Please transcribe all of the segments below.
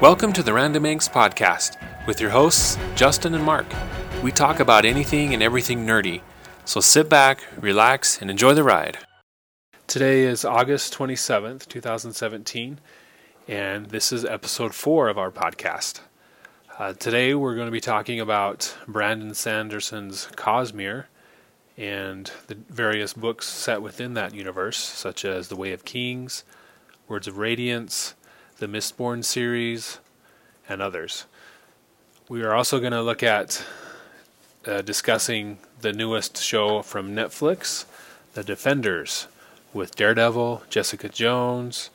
Welcome to the Random Inks podcast with your hosts, Justin and Mark. We talk about anything and everything nerdy, so sit back, relax, and enjoy the ride. Today is August 27th, 2017, and this is episode four of our podcast. Uh, today we're going to be talking about Brandon Sanderson's Cosmere and the various books set within that universe, such as The Way of Kings, Words of Radiance, the Mistborn series, and others. We are also going to look at uh, discussing the newest show from Netflix, The Defenders, with Daredevil, Jessica Jones,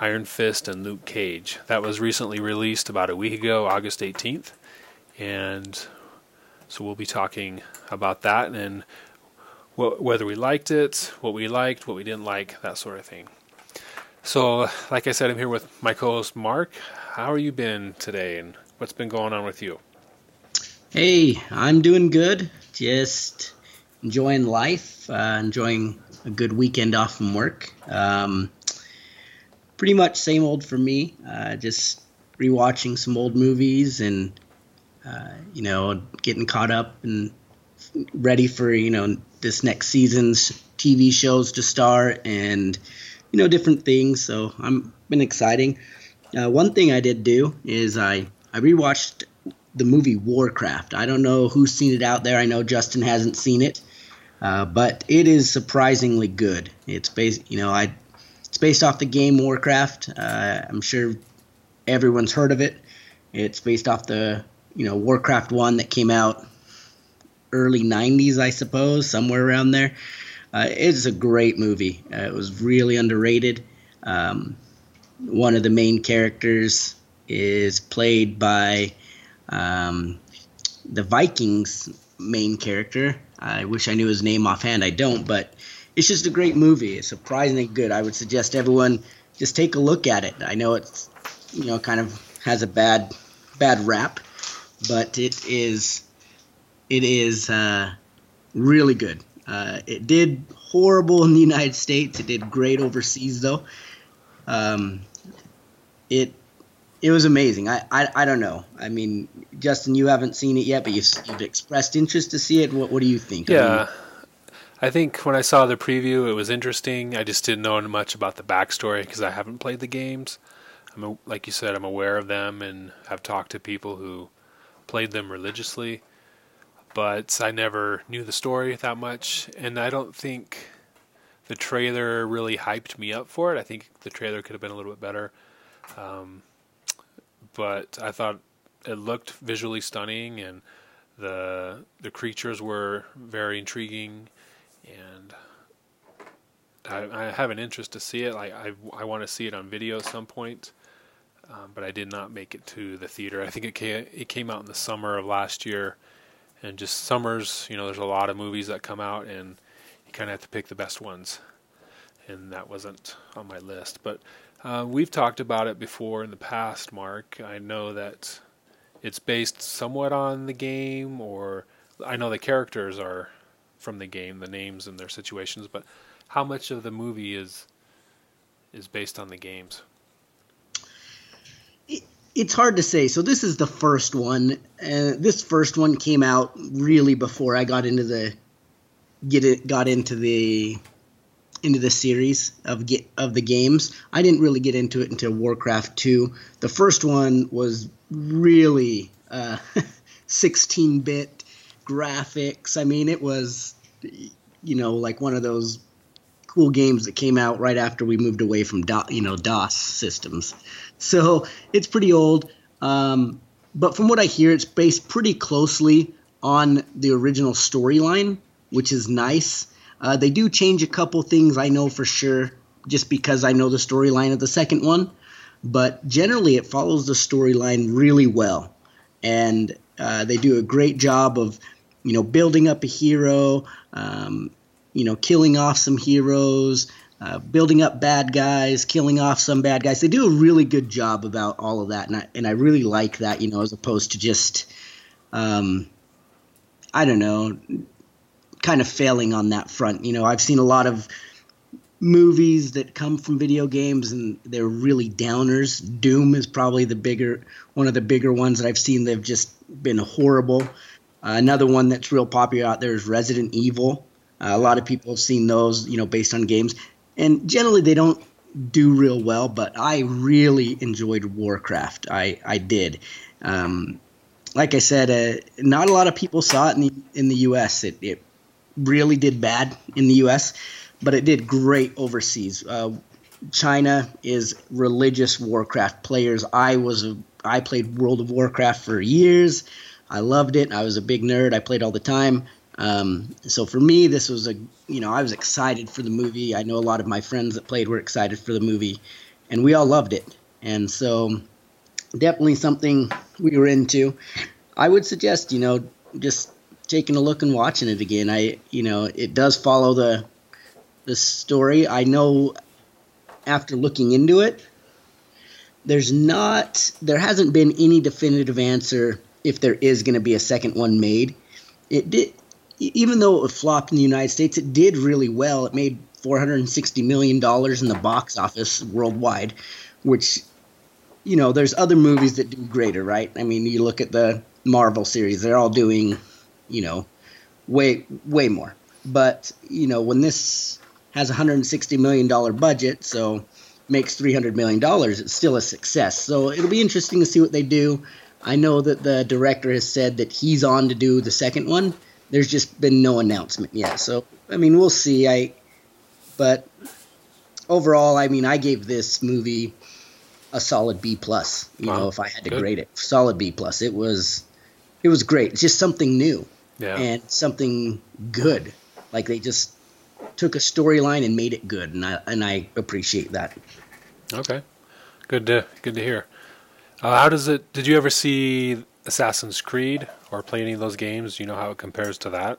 Iron Fist, and Luke Cage. That was recently released about a week ago, August 18th, and so we'll be talking about that and wh- whether we liked it, what we liked, what we didn't like, that sort of thing. So, like I said, I'm here with my co-host Mark. How are you been today, and what's been going on with you? Hey, I'm doing good. Just enjoying life, uh, enjoying a good weekend off from work. Um, pretty much same old for me. Uh, just rewatching some old movies and uh, you know getting caught up and ready for you know this next season's TV shows to start and you know different things. So I'm been exciting. Uh, one thing I did do is I I rewatched the movie Warcraft. I don't know who's seen it out there. I know Justin hasn't seen it, uh, but it is surprisingly good. It's based you know I it's based off the game Warcraft. Uh, I'm sure everyone's heard of it. It's based off the you know Warcraft one that came out early 90s, I suppose, somewhere around there. Uh, it's a great movie. Uh, it was really underrated. Um, one of the main characters is played by um, the Vikings main character. I wish I knew his name offhand. I don't, but it's just a great movie. It's surprisingly good. I would suggest everyone just take a look at it. I know it's you know kind of has a bad bad rap, but it is it is uh, really good. Uh, it did horrible in the United States. It did great overseas, though. Um, it it was amazing. I, I, I don't know. I mean, Justin, you haven't seen it yet, but you've, you've expressed interest to see it. What what do you think? Yeah. I, mean, I think when I saw the preview, it was interesting. I just didn't know much about the backstory because I haven't played the games. I'm a, like you said, I'm aware of them and have talked to people who played them religiously but I never knew the story that much, and I don't think the trailer really hyped me up for it. I think the trailer could have been a little bit better, um, but I thought it looked visually stunning, and the the creatures were very intriguing, and I, I have an interest to see it. Like I I want to see it on video at some point. Um, but I did not make it to the theater. I think it came, it came out in the summer of last year, and just summers, you know, there's a lot of movies that come out, and you kind of have to pick the best ones. And that wasn't on my list, but uh, we've talked about it before in the past, Mark. I know that it's based somewhat on the game, or I know the characters are from the game, the names and their situations, but how much of the movie is is based on the games? It's hard to say. So this is the first one. and this first one came out really before I got into the get it got into the into the series of get of the games. I didn't really get into it until Warcraft 2. The first one was really uh, 16-bit graphics. I mean, it was you know like one of those cool games that came out right after we moved away from Do- you know DOS systems. So it's pretty old. Um, but from what I hear, it's based pretty closely on the original storyline, which is nice. Uh, they do change a couple things, I know for sure, just because I know the storyline of the second one. But generally, it follows the storyline really well, and uh, they do a great job of, you know, building up a hero, um, you know, killing off some heroes, uh, building up bad guys, killing off some bad guys. They do a really good job about all of that, and I, and I really like that, you know, as opposed to just, um, I don't know, kind of failing on that front. You know, I've seen a lot of movies that come from video games and they're really downers. Doom is probably the bigger one of the bigger ones that I've seen. They've just been horrible. Uh, another one that's real popular out there is Resident Evil. Uh, a lot of people have seen those, you know, based on games, and generally they don't do real well. But I really enjoyed Warcraft. I I did. Um, like I said, uh, not a lot of people saw it in the in the U.S. It, it really did bad in the U.S but it did great overseas. Uh, China is religious Warcraft players. I was a, I played World of Warcraft for years. I loved it. I was a big nerd. I played all the time. Um, so for me, this was a you know I was excited for the movie. I know a lot of my friends that played were excited for the movie, and we all loved it. And so definitely something we were into. I would suggest you know just taking a look and watching it again. I you know it does follow the the story. I know after looking into it, there's not, there hasn't been any definitive answer if there is going to be a second one made. It did, even though it flopped in the United States, it did really well. It made 460 million dollars in the box office worldwide, which, you know, there's other movies that do greater, right? I mean, you look at the Marvel series; they're all doing, you know, way way more. But you know, when this has a 160 million dollar budget, so makes 300 million dollars. It's still a success. So it'll be interesting to see what they do. I know that the director has said that he's on to do the second one. There's just been no announcement yet. So I mean, we'll see. I but overall, I mean, I gave this movie a solid B plus. You wow. know, if I had to Good. grade it, solid B plus. It was it was great. It's just something new yeah. and something good. Like they just took a storyline and made it good, and I and I appreciate that. Okay, good to good to hear. Uh, how does it? Did you ever see Assassin's Creed or play any of those games? Do you know how it compares to that?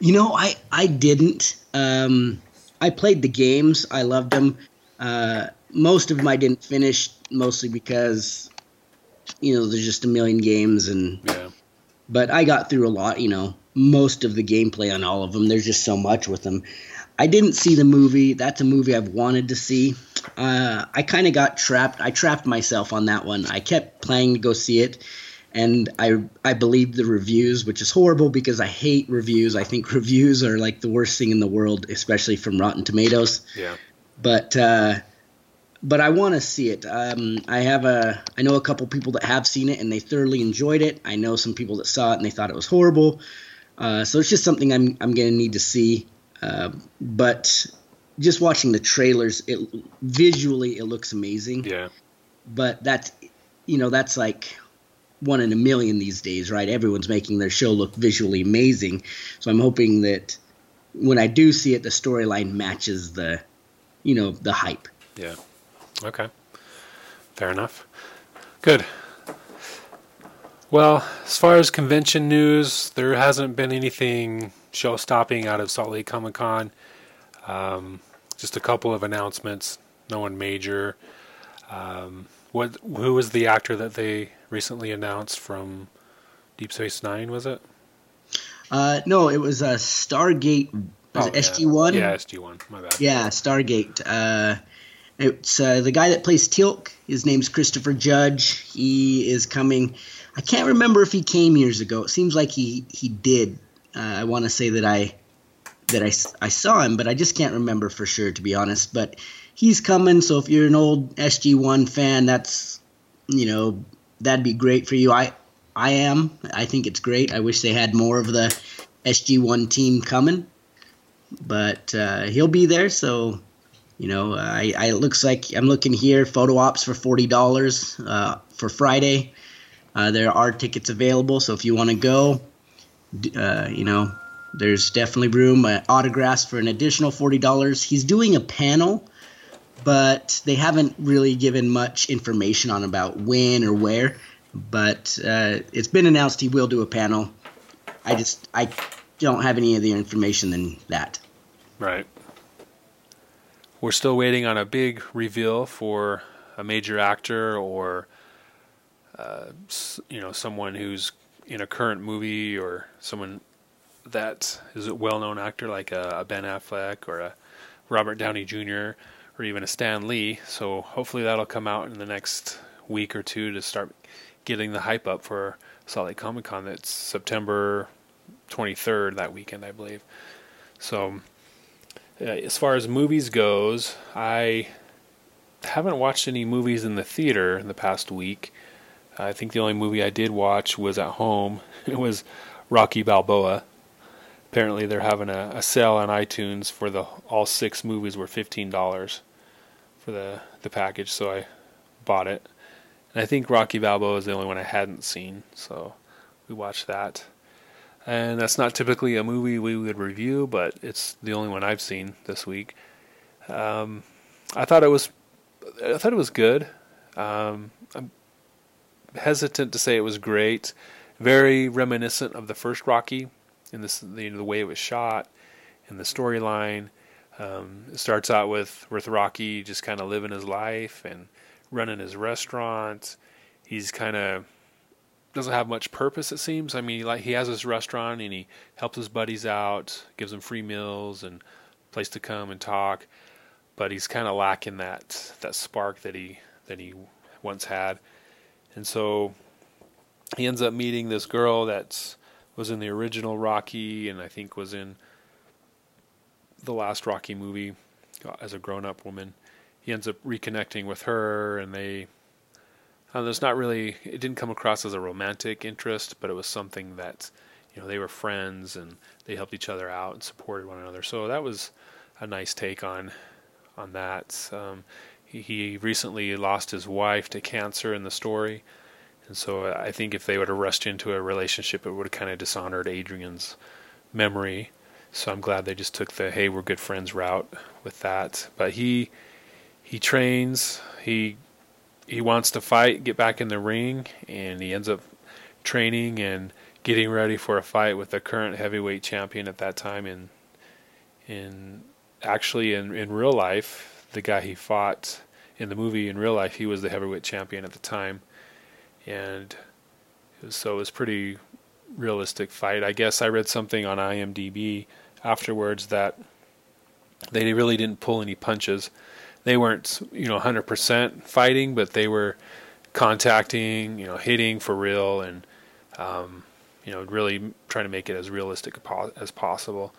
You know, I I didn't. Um, I played the games. I loved them. Uh, most of them I didn't finish, mostly because you know there's just a million games and. Yeah. But I got through a lot. You know, most of the gameplay on all of them. There's just so much with them. I didn't see the movie. That's a movie I've wanted to see. Uh, I kind of got trapped. I trapped myself on that one. I kept planning to go see it, and I I believed the reviews, which is horrible because I hate reviews. I think reviews are like the worst thing in the world, especially from Rotten Tomatoes. Yeah. But uh, but I want to see it. Um, I have a I know a couple people that have seen it and they thoroughly enjoyed it. I know some people that saw it and they thought it was horrible. Uh, so it's just something I'm I'm gonna need to see. Uh, but just watching the trailers, it visually it looks amazing. Yeah. But that's you know that's like one in a million these days, right? Everyone's making their show look visually amazing. So I'm hoping that when I do see it, the storyline matches the you know the hype. Yeah. Okay. Fair enough. Good. Well, as far as convention news, there hasn't been anything show stopping out of Salt Lake Comic Con. Um, just a couple of announcements, no one major. Um, what? Who was the actor that they recently announced from Deep Space Nine? Was it? Uh, no, it was a uh, Stargate. Was oh, it SG One? Yeah, SG One. My bad. Yeah, Stargate. Uh, it's uh, the guy that plays Teal'c. His name's Christopher Judge. He is coming. I can't remember if he came years ago. It seems like he he did. Uh, I want to say that I that I, I saw him, but I just can't remember for sure to be honest. But he's coming. So if you're an old SG1 fan, that's you know that'd be great for you. I I am. I think it's great. I wish they had more of the SG1 team coming, but uh, he'll be there. So you know, I, I, it looks like I'm looking here photo ops for forty dollars uh, for Friday. Uh, there are tickets available, so if you want to go, uh, you know, there's definitely room. Uh, autographs for an additional forty dollars. He's doing a panel, but they haven't really given much information on about when or where. But uh, it's been announced he will do a panel. I just I don't have any other information than that. Right. We're still waiting on a big reveal for a major actor or uh, you know someone who's in a current movie or someone that is a well-known actor like a, a Ben Affleck or a Robert Downey Jr. or even a Stan Lee. So hopefully that'll come out in the next week or two to start getting the hype up for Salt Lake Comic Con. That's September 23rd that weekend, I believe. So uh, as far as movies goes, I haven't watched any movies in the theater in the past week. I think the only movie I did watch was at home. It was Rocky Balboa. Apparently, they're having a, a sale on iTunes for the all six movies were fifteen dollars for the the package, so I bought it. And I think Rocky Balboa is the only one I hadn't seen, so we watched that. And that's not typically a movie we would review, but it's the only one I've seen this week. Um, I thought it was, I thought it was good. Um, I'm hesitant to say it was great. Very reminiscent of the first Rocky in this, the, the way it was shot, and the storyline. Um, it starts out with with Rocky just kind of living his life and running his restaurant. He's kind of doesn't have much purpose it seems. I mean, like he has his restaurant and he helps his buddies out, gives them free meals and place to come and talk, but he's kind of lacking that that spark that he that he once had. And so he ends up meeting this girl that was in the original Rocky and I think was in the last Rocky movie uh, as a grown-up woman. He ends up reconnecting with her, and they. Uh, there's not really. It didn't come across as a romantic interest, but it was something that, you know, they were friends and they helped each other out and supported one another. So that was a nice take on, on that. Um, he recently lost his wife to cancer in the story, and so I think if they would have rushed into a relationship, it would have kind of dishonored Adrian's memory. So I'm glad they just took the hey we're good friends route with that. But he he trains, he he wants to fight, get back in the ring, and he ends up training and getting ready for a fight with the current heavyweight champion at that time in in actually in in real life, the guy he fought in the movie in real life, he was the heavyweight champion at the time. And so it was pretty realistic fight. I guess I read something on IMDb afterwards that they really didn't pull any punches. They weren't, you know, 100% fighting, but they were contacting, you know, hitting for real, and um, you know, really trying to make it as realistic as possible.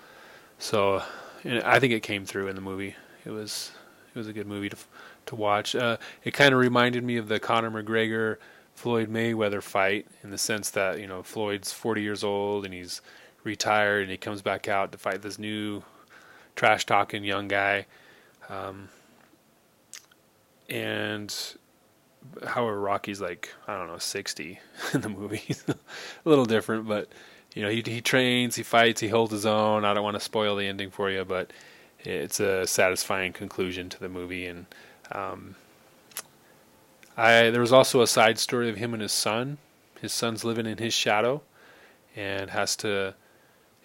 So, I think it came through in the movie. It was it was a good movie to to watch. Uh, it kind of reminded me of the Conor McGregor Floyd Mayweather fight in the sense that you know Floyd's 40 years old and he's retired and he comes back out to fight this new trash talking young guy. Um, and however, Rocky's like, I don't know, 60 in the movie. a little different, but you know, he, he trains, he fights, he holds his own. I don't want to spoil the ending for you, but it's a satisfying conclusion to the movie. And, um, I, there was also a side story of him and his son. His son's living in his shadow and has to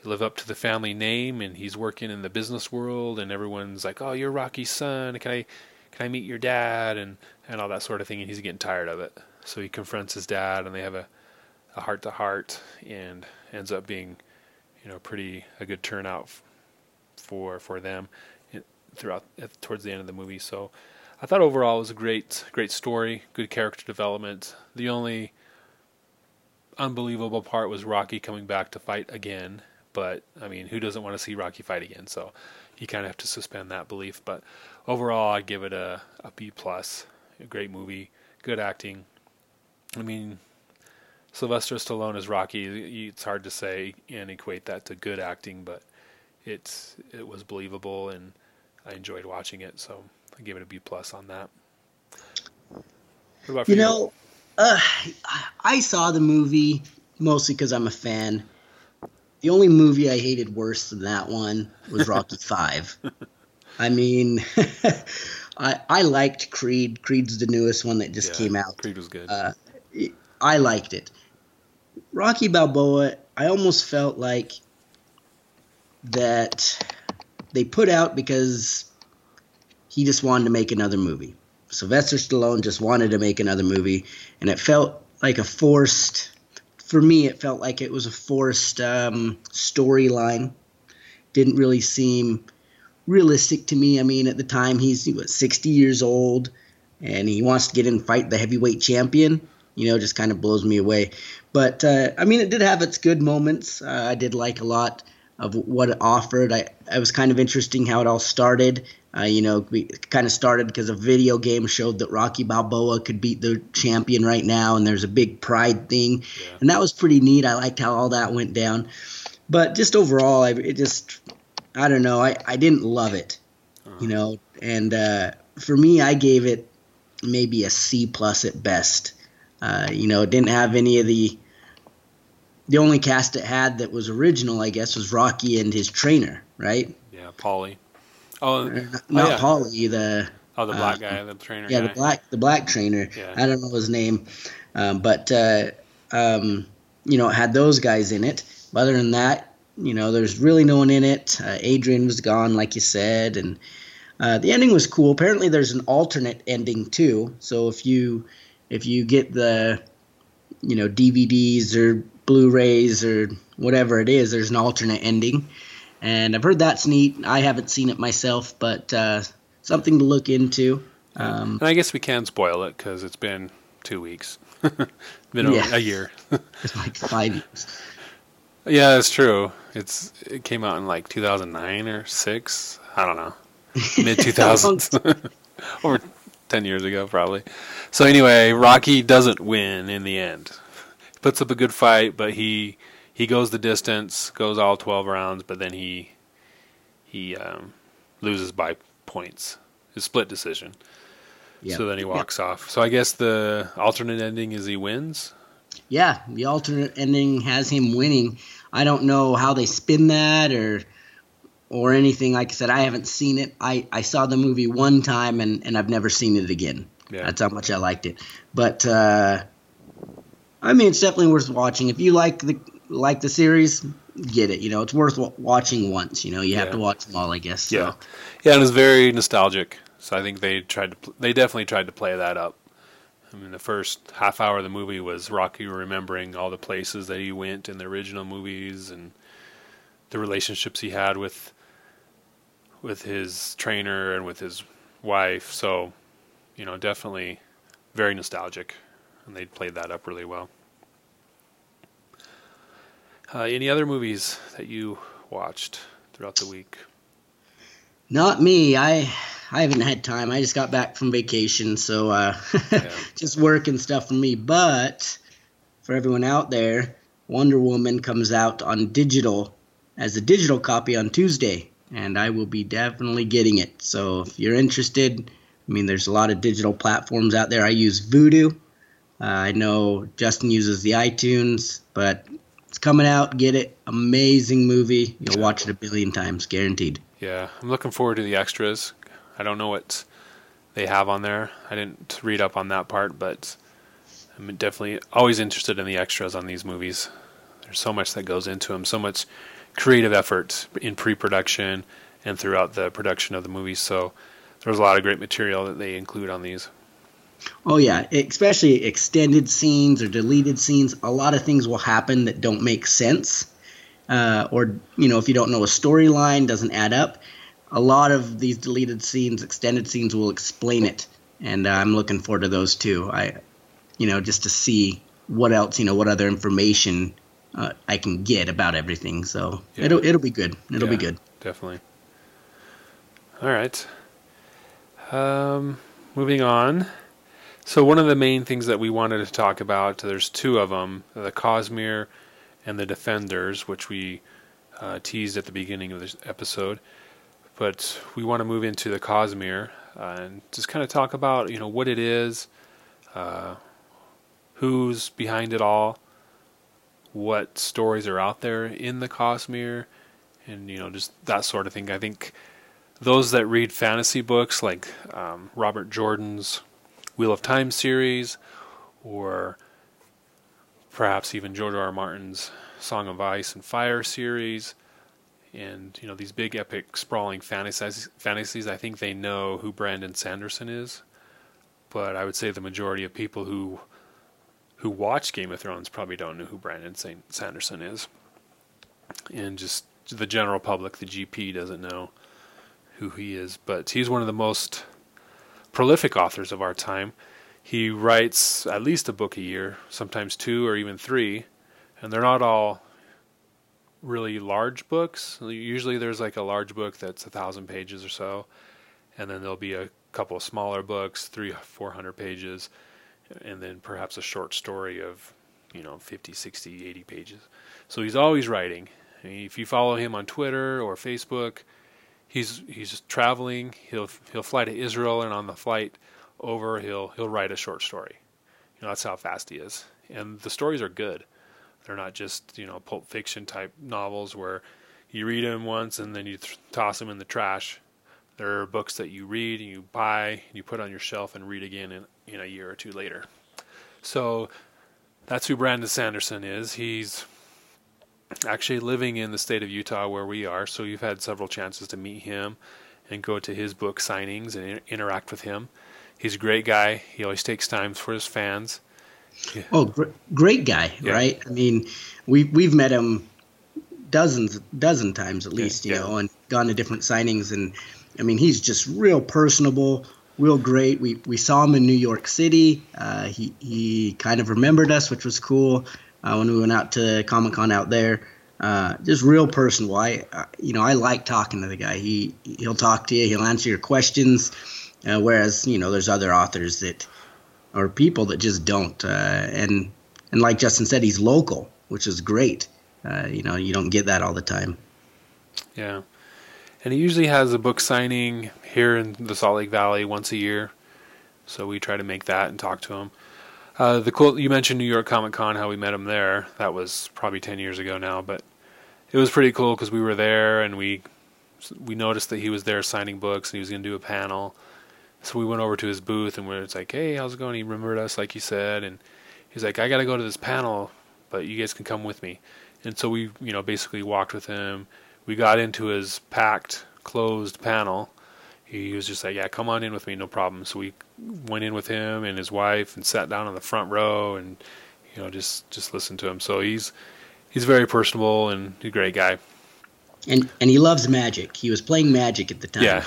live up to the family name and he's working in the business world and everyone's like, "Oh, you're Rocky's son. Can I can I meet your dad?" and and all that sort of thing and he's getting tired of it. So he confronts his dad and they have a a heart to heart and ends up being you know pretty a good turnout for for them eh, throughout towards the end of the movie. So I thought overall it was a great great story, good character development. The only unbelievable part was Rocky coming back to fight again but I mean, who doesn't want to see Rocky fight again? So you kind of have to suspend that belief. But overall, I give it a, a B plus. A great movie, good acting. I mean, Sylvester Stallone as Rocky. It's hard to say and equate that to good acting, but it's it was believable and I enjoyed watching it. So I gave it a B plus on that. you, know, uh, I saw the movie mostly because I'm a fan the only movie I hated worse than that one was Rocky Five. I mean, I I liked Creed. Creed's the newest one that just yeah, came out. Creed was good. Uh, I liked it. Rocky Balboa, I almost felt like that they put out because he just wanted to make another movie. Sylvester Stallone just wanted to make another movie, and it felt like a forced for me, it felt like it was a forced um, storyline. Didn't really seem realistic to me. I mean, at the time he's what, 60 years old, and he wants to get in and fight the heavyweight champion. You know, just kind of blows me away. But uh, I mean, it did have its good moments. Uh, I did like a lot of what it offered. I it was kind of interesting how it all started. Uh, you know, we kind of started because a video game showed that Rocky Balboa could beat the champion right now, and there's a big pride thing, yeah. and that was pretty neat. I liked how all that went down, but just overall, I, it just I don't know. I, I didn't love it, uh-huh. you know, and uh, for me, I gave it maybe a C plus at best. Uh, you know, it didn't have any of the the only cast it had that was original, I guess, was Rocky and his trainer, right? Yeah, Paulie. Oh, uh, not oh, yeah. Paulie, the oh the black uh, guy, the trainer. Yeah, guy. the black the black trainer. Yeah. I don't know his name, um, but uh, um, you know, it had those guys in it. But other than that, you know, there's really no one in it. Uh, Adrian was gone, like you said, and uh, the ending was cool. Apparently, there's an alternate ending too. So if you if you get the you know DVDs or Blu-rays or whatever it is, there's an alternate ending, and I've heard that's neat. I haven't seen it myself, but uh, something to look into. Um, and I guess we can spoil it because it's been two weeks, been yeah. a year. it's like five years. Yeah, it's true. It's it came out in like 2009 or six. I don't know, mid 2000s, over 10 years ago probably. So anyway, Rocky doesn't win in the end puts up a good fight, but he he goes the distance, goes all 12 rounds, but then he he um, loses by points. His split decision. Yep. So then he walks yep. off. So I guess the alternate ending is he wins. Yeah, the alternate ending has him winning. I don't know how they spin that or or anything. Like I said, I haven't seen it. I, I saw the movie one time and, and I've never seen it again. Yeah. That's how much I liked it. But uh, I mean, it's definitely worth watching. If you like the like the series, get it. You know, it's worth watching once. You know, you yeah. have to watch them all, I guess. So. Yeah, yeah, and it's very nostalgic. So I think they tried to, they definitely tried to play that up. I mean, the first half hour of the movie was Rocky remembering all the places that he went in the original movies and the relationships he had with with his trainer and with his wife. So, you know, definitely very nostalgic and they played that up really well. Uh, any other movies that you watched throughout the week? Not me. I I haven't had time. I just got back from vacation, so uh, yeah. just work and stuff for me. But for everyone out there, Wonder Woman comes out on digital as a digital copy on Tuesday, and I will be definitely getting it. So if you're interested, I mean, there's a lot of digital platforms out there. I use Vudu, uh, I know Justin uses the iTunes, but coming out. Get it. Amazing movie. You'll watch it a billion times, guaranteed. Yeah, I'm looking forward to the extras. I don't know what they have on there. I didn't read up on that part, but I'm definitely always interested in the extras on these movies. There's so much that goes into them, so much creative effort in pre-production and throughout the production of the movies. So there's a lot of great material that they include on these. Oh yeah, especially extended scenes or deleted scenes. A lot of things will happen that don't make sense, uh, or you know, if you don't know a storyline, doesn't add up. A lot of these deleted scenes, extended scenes, will explain it, and uh, I'm looking forward to those too. I, you know, just to see what else, you know, what other information uh, I can get about everything. So yeah. it'll it'll be good. It'll yeah, be good. Definitely. All right. Um, moving on. So one of the main things that we wanted to talk about, there's two of them, the Cosmere and the Defenders, which we uh, teased at the beginning of this episode. But we want to move into the Cosmere uh, and just kind of talk about, you know, what it is, uh, who's behind it all, what stories are out there in the Cosmere, and you know, just that sort of thing. I think those that read fantasy books, like um, Robert Jordan's Wheel of Time series, or perhaps even George R. R. Martin's Song of Ice and Fire series, and you know these big epic sprawling fantasies. Fantasies. I think they know who Brandon Sanderson is, but I would say the majority of people who who watch Game of Thrones probably don't know who Brandon Sanderson is, and just the general public, the GP doesn't know. who he is, but he's one of the most prolific authors of our time. He writes at least a book a year, sometimes two or even three, and they're not all really large books. Usually there's like a large book that's a thousand pages or so, and then there'll be a couple of smaller books, three, four hundred pages, and then perhaps a short story of, you know, 50, 60, 80 pages. So he's always writing. I mean, if you follow him on Twitter or Facebook, he's he's traveling. He'll he'll fly to Israel, and on the flight over, he'll he'll write a short story. You know, that's how fast he is, and the stories are good. They're not just you know pulp fiction type novels where you read them once and then you th- toss them in the trash. There are books that you read and you buy and you put on your shelf and read again in, in a year or two later. So that's who Brandon Sanderson is. He's actually living in the state of Utah where we are, so you've had several chances to meet him and go to his book signings and interact with him. He's a great guy. He always takes time for his fans. Yeah. Oh, gr- great guy, yeah. right? I mean, we we've met him dozens, dozen times at least, yeah. you know, and gone to different signings, and I mean, he's just real personable, real great. We we saw him in New York City. Uh, he he kind of remembered us, which was cool uh, when we went out to Comic Con out there. Uh, just real personable. I, uh, you know, I like talking to the guy. He he'll talk to you. He'll answer your questions. Uh, whereas you know, there's other authors that or people that just don't. Uh, and and like Justin said, he's local, which is great. Uh, you know, you don't get that all the time. Yeah, and he usually has a book signing here in the Salt Lake Valley once a year. So we try to make that and talk to him. Uh, the cool you mentioned New York Comic Con, how we met him there. That was probably ten years ago now, but it was pretty cool because we were there and we we noticed that he was there signing books and he was going to do a panel. So we went over to his booth and we are like, "Hey, how's it going?" He remembered us, like he said, and he's like, "I got to go to this panel, but you guys can come with me." And so we, you know, basically walked with him. We got into his packed, closed panel. He was just like, "Yeah, come on in with me, no problem." So we went in with him and his wife and sat down on the front row and you know just just listened to him. So he's he's very personable and a great guy and and he loves magic. He was playing magic at the time. Yeah.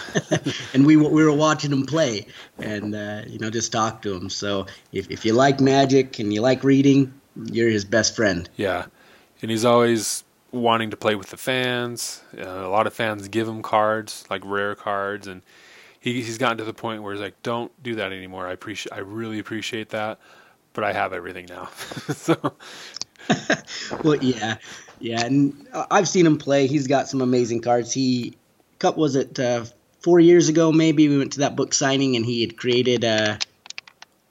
and we we were watching him play, and uh, you know just talk to him. So if if you like magic and you like reading, you're his best friend. Yeah, and he's always wanting to play with the fans. Uh, a lot of fans give him cards, like rare cards, and he he's gotten to the point where he's like, "Don't do that anymore. I appreciate. I really appreciate that." But I have everything now. so well, yeah, yeah, and I've seen him play. He's got some amazing cards. He, couple was it uh, four years ago? Maybe we went to that book signing, and he had created a,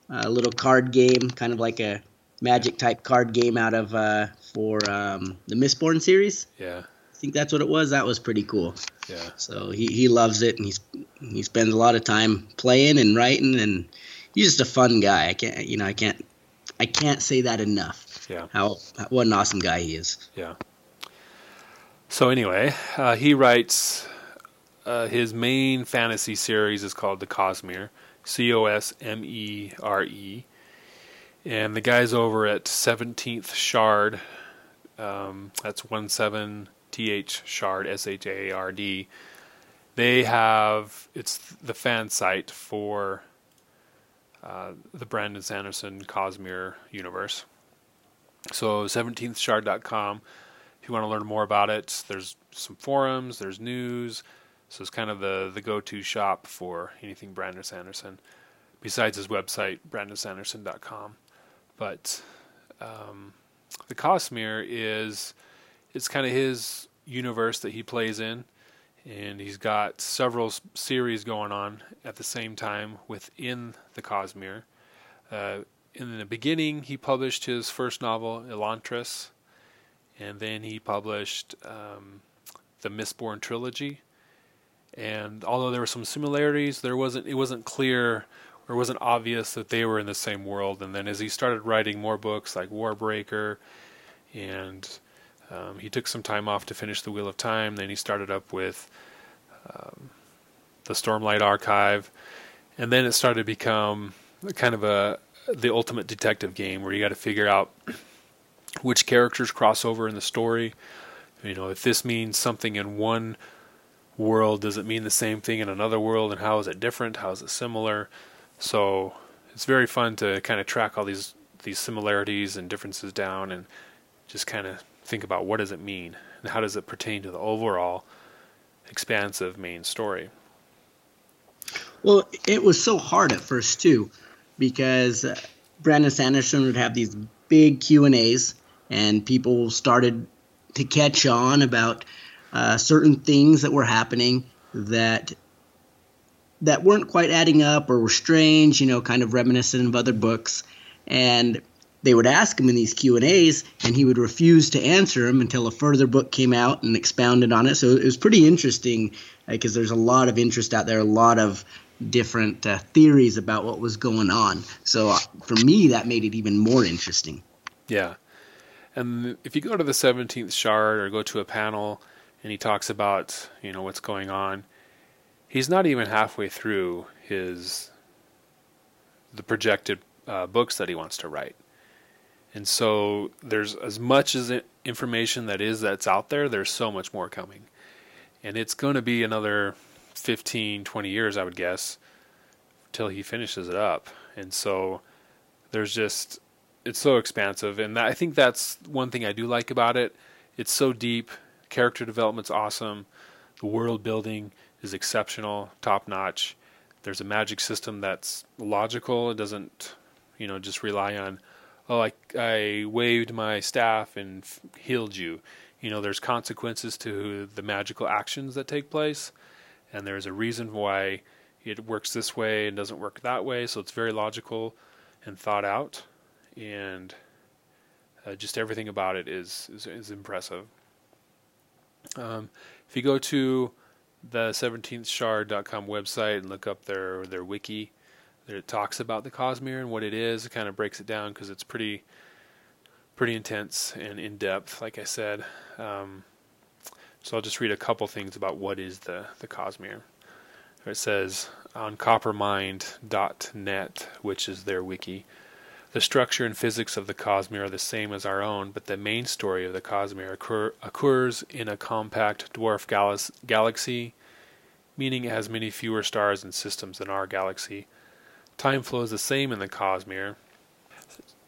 a little card game, kind of like a magic type card game out of uh, for um, the Mistborn series. Yeah, I think that's what it was. That was pretty cool. Yeah. So he, he loves it, and he's he spends a lot of time playing and writing, and he's just a fun guy. I can't you know I can't I can't say that enough. Yeah. How what an awesome guy he is. Yeah. So anyway, uh, he writes uh, his main fantasy series is called the Cosmere, C O S M E R E, and the guys over at Seventeenth Shard, um, that's one seven T H Shard S H A R D. They have it's the fan site for uh, the Brandon Sanderson Cosmere universe. So 17thshard.com. If you want to learn more about it, there's some forums, there's news. So it's kind of the, the go-to shop for anything Brandon Sanderson, besides his website, brandon brandonsanderson.com. But um, the Cosmere is it's kind of his universe that he plays in, and he's got several series going on at the same time within the Cosmere. Uh, in the beginning, he published his first novel, Elantris, and then he published um, the Mistborn trilogy. And although there were some similarities, there wasn't it wasn't clear or wasn't obvious that they were in the same world. And then as he started writing more books like Warbreaker, and um, he took some time off to finish the Wheel of Time. Then he started up with um, the Stormlight Archive, and then it started to become kind of a the ultimate detective game where you got to figure out which characters cross over in the story. You know, if this means something in one world does it mean the same thing in another world, and how is it different? How is it similar? So it's very fun to kind of track all these these similarities and differences down, and just kind of think about what does it mean and how does it pertain to the overall expansive main story. Well, it was so hard at first too, because uh, Brandon Sanderson would have these big Q and A's, and people started to catch on about uh, certain things that were happening that that weren't quite adding up or were strange, you know, kind of reminiscent of other books, and they would ask him in these Q and A's, and he would refuse to answer them until a further book came out and expounded on it. So it was pretty interesting because there's a lot of interest out there, a lot of different uh, theories about what was going on. So uh, for me, that made it even more interesting. Yeah. And if you go to the 17th shard or go to a panel and he talks about, you know, what's going on, he's not even halfway through his the projected uh, books that he wants to write. And so there's as much as information that is that's out there, there's so much more coming. And it's going to be another 15, 20 years, I would guess, till he finishes it up. And so there's just, it's so expansive. And I think that's one thing I do like about it. It's so deep. Character development's awesome. The world building is exceptional, top notch. There's a magic system that's logical. It doesn't, you know, just rely on, oh, I, I waved my staff and f- healed you. You know, there's consequences to the magical actions that take place and there's a reason why it works this way and doesn't work that way. So it's very logical and thought out, and uh, just everything about it is is, is impressive. Um, if you go to the 17thshard.com website and look up their their wiki, it talks about the Cosmere and what it is. It kind of breaks it down because it's pretty pretty intense and in depth. Like I said. Um, so I'll just read a couple things about what is the, the Cosmere. It says on coppermind.net, which is their wiki, the structure and physics of the Cosmere are the same as our own, but the main story of the Cosmere occur, occurs in a compact dwarf gal- galaxy, meaning it has many fewer stars and systems than our galaxy. Time flows the same in the Cosmere.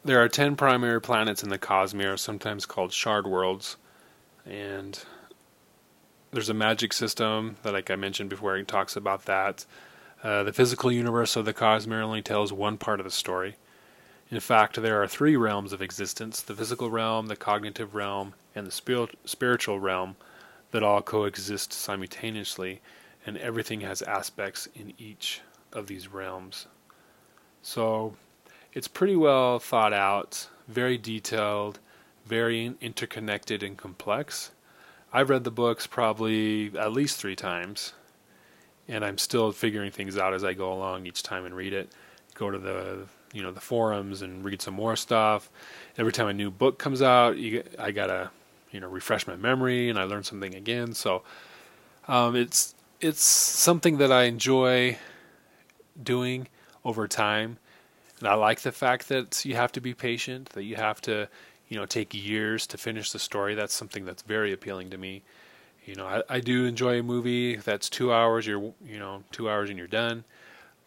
There are ten primary planets in the Cosmere, sometimes called shard worlds, and there's a magic system that, like I mentioned before, he talks about that. Uh, the physical universe of the Cosmere only tells one part of the story. In fact, there are three realms of existence the physical realm, the cognitive realm, and the spirit- spiritual realm that all coexist simultaneously, and everything has aspects in each of these realms. So it's pretty well thought out, very detailed, very interconnected and complex. I've read the books probably at least three times, and I'm still figuring things out as I go along each time and read it. Go to the you know the forums and read some more stuff. Every time a new book comes out, you, I gotta you know refresh my memory and I learn something again. So um, it's it's something that I enjoy doing over time, and I like the fact that you have to be patient, that you have to you know take years to finish the story. That's something that's very appealing to me. You know, I, I do enjoy a movie that's two hours. You're you know two hours and you're done,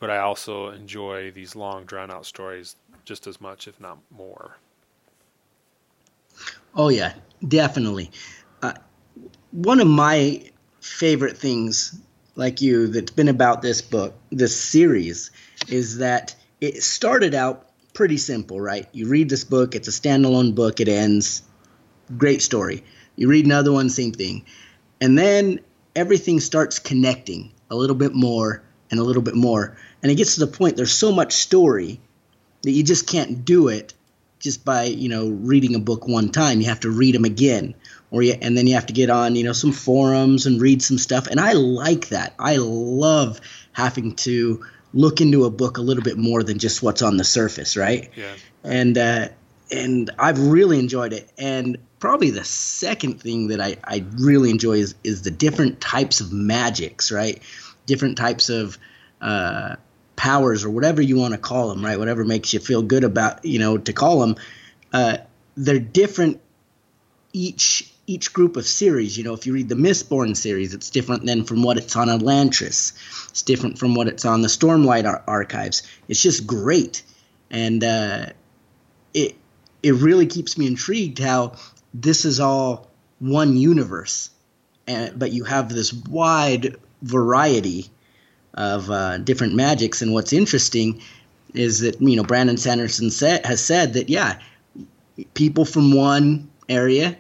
but I also enjoy these long drawn out stories just as much, if not more. Oh yeah, definitely. Uh, one of my favorite things, like you, that's been about this book, this series, is that it started out pretty simple, right? You read this book, it's a standalone book, it ends. Great story. You read another one, same thing. And then everything starts connecting a little bit more and a little bit more. And it gets to the point there's so much story that you just can't do it just by, you know, reading a book one time. You have to read them again. Or you, and then you have to get on, you know, some forums and read some stuff. And I like that. I love having to look into a book a little bit more than just what's on the surface, right? Yeah. And uh, and I've really enjoyed it. And probably the second thing that I, I really enjoy is is the different types of magics, right? Different types of uh, powers or whatever you want to call them, right? Whatever makes you feel good about, you know, to call them. Uh, they're different each each group of series. You know, if you read the Mistborn series, it's different than from what it's on Elantris. It's different from what it's on the Stormlight ar- archives. It's just great, and uh, it it really keeps me intrigued how this is all one universe, and but you have this wide variety of uh, different magics. And what's interesting is that you know Brandon Sanderson said, has said that yeah, people from one area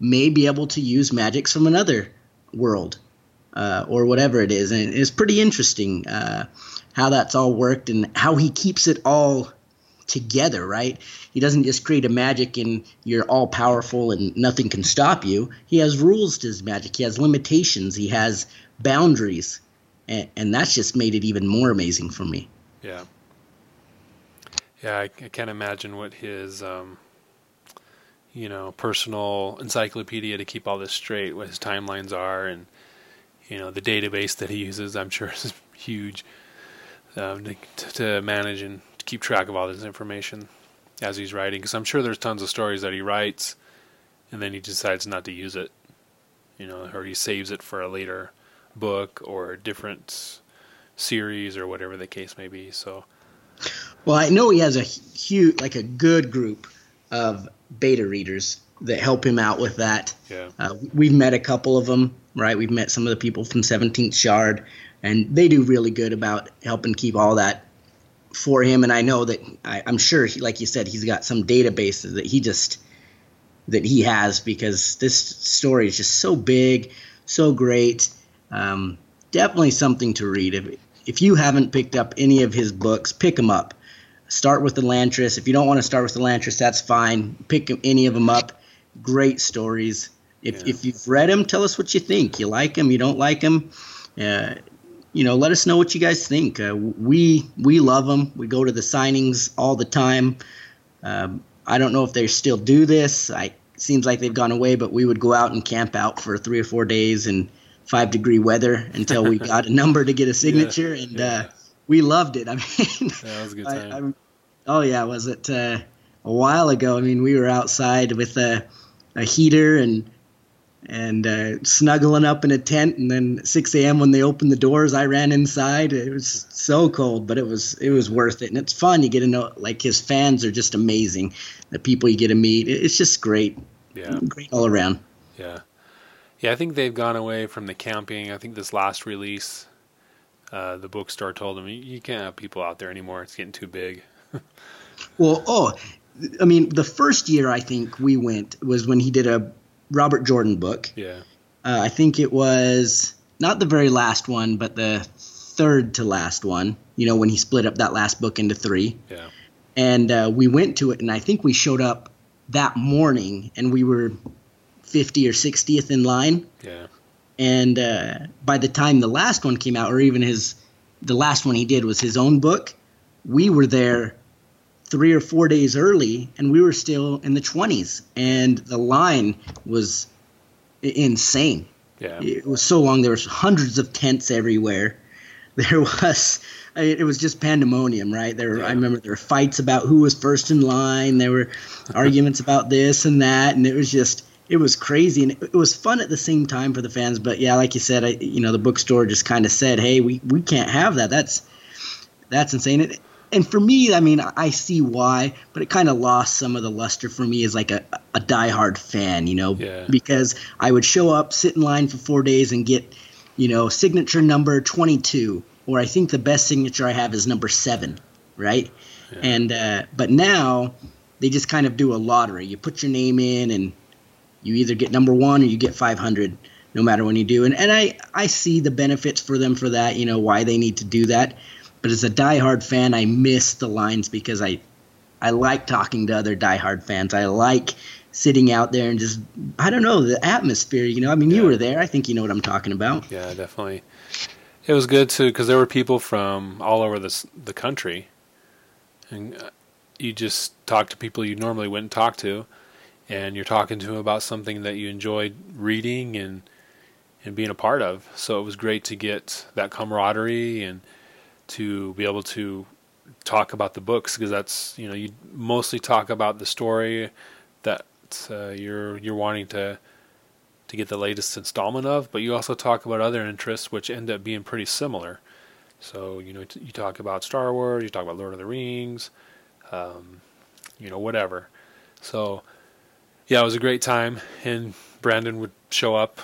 may be able to use magics from another world uh, or whatever it is, and it's pretty interesting uh, how that's all worked and how he keeps it all together. Right? He doesn't just create a magic and you're all powerful and nothing can stop you. He has rules to his magic. He has limitations. He has boundaries, and, and that's just made it even more amazing for me. Yeah. Yeah, I, I can't imagine what his, um, you know, personal encyclopedia to keep all this straight, what his timelines are, and you know the database that he uses. I'm sure is huge um, to, to manage and to keep track of all this information as he's writing. Because I'm sure there's tons of stories that he writes, and then he decides not to use it, you know, or he saves it for a later book or different series or whatever the case may be. So. Well, I know he has a huge, like a good group of beta readers that help him out with that. Yeah. Uh, we've met a couple of them, right? We've met some of the people from 17th Shard, and they do really good about helping keep all that for him. And I know that I, am sure, he, like you said, he's got some databases that he just that he has because this story is just so big, so great. Um, definitely something to read. If, if you haven't picked up any of his books, pick them up. Start with Elantris. If you don't want to start with Elantris, that's fine. Pick any of them up. Great stories. If, yeah. if you've read them, tell us what you think. You like them, you don't like them. Uh, you know, let us know what you guys think. Uh, we we love them. We go to the signings all the time. Um, I don't know if they still do this. I seems like they've gone away, but we would go out and camp out for three or four days and five degree weather until we got a number to get a signature, yeah, and yeah. Uh, we loved it. I mean, that was a good time. I, oh yeah, was it uh, a while ago? I mean, we were outside with a, a heater and and uh, snuggling up in a tent, and then 6 a.m. when they opened the doors, I ran inside. It was so cold, but it was it was worth it, and it's fun. You get to know like his fans are just amazing. The people you get to meet, it's just great. Yeah, great all around. Yeah. Yeah, I think they've gone away from the camping. I think this last release, uh, the bookstore told them you can't have people out there anymore. It's getting too big. well, oh, I mean, the first year I think we went was when he did a Robert Jordan book. Yeah. Uh, I think it was not the very last one, but the third to last one. You know, when he split up that last book into three. Yeah. And uh, we went to it, and I think we showed up that morning, and we were 50 or 60th in line. Yeah. And uh, by the time the last one came out, or even his, the last one he did was his own book, we were there three or four days early, and we were still in the 20s, and the line was insane. Yeah. It was so long. There was hundreds of tents everywhere. There was it was just pandemonium, right? There, were, yeah. I remember there were fights about who was first in line. There were arguments about this and that, and it was just it was crazy and it was fun at the same time for the fans. But yeah, like you said, I, you know, the bookstore just kind of said, "Hey, we, we can't have that. That's that's insane." And, and for me, I mean, I see why, but it kind of lost some of the luster for me as like a, a diehard fan, you know, yeah. because I would show up, sit in line for four days, and get, you know, signature number twenty two, or I think the best signature I have is number seven, right? Yeah. And uh, but now they just kind of do a lottery. You put your name in and you either get number one or you get 500 no matter when you do. And, and I, I see the benefits for them for that you know why they need to do that. But as a diehard fan i miss the lines because i i like talking to other diehard fans. I like sitting out there and just i don't know the atmosphere you know. I mean yeah. you were there. I think you know what i'm talking about. Yeah definitely. It was good too because there were people from all over the the country. And uh, you just talk to people you normally wouldn't talk to and you're talking to him about something that you enjoyed reading and and being a part of. So it was great to get that camaraderie and to be able to talk about the books because that's you know you mostly talk about the story that uh, you're you're wanting to to get the latest installment of, but you also talk about other interests which end up being pretty similar. So you know you talk about Star Wars, you talk about Lord of the Rings, um, you know whatever. So yeah, it was a great time, and Brandon would show up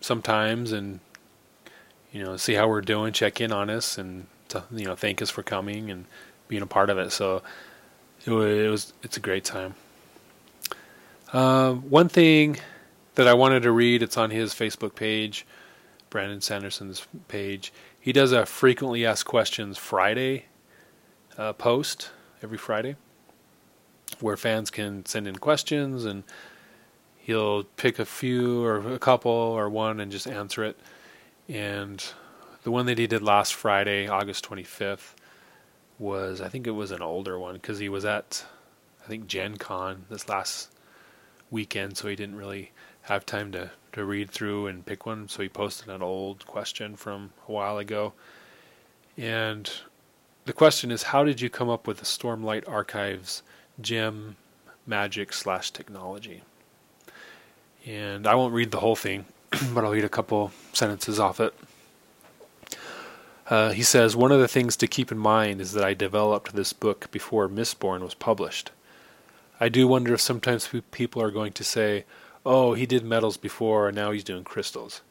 sometimes and you know see how we're doing, check in on us, and to, you know thank us for coming and being a part of it. So it was, it was it's a great time. Uh, one thing that I wanted to read, it's on his Facebook page, Brandon Sanderson's page. He does a frequently asked questions Friday uh, post every Friday where fans can send in questions and he'll pick a few or a couple or one and just answer it. And the one that he did last Friday, August 25th, was I think it was an older one because he was at I think Gen Con this last weekend, so he didn't really have time to, to read through and pick one. So he posted an old question from a while ago. And the question is How did you come up with the Stormlight Archives gem magic slash technology? And I won't read the whole thing, but I'll read a couple sentences off it. Uh, he says, One of the things to keep in mind is that I developed this book before Mistborn was published. I do wonder if sometimes people are going to say, oh, he did metals before and now he's doing crystals.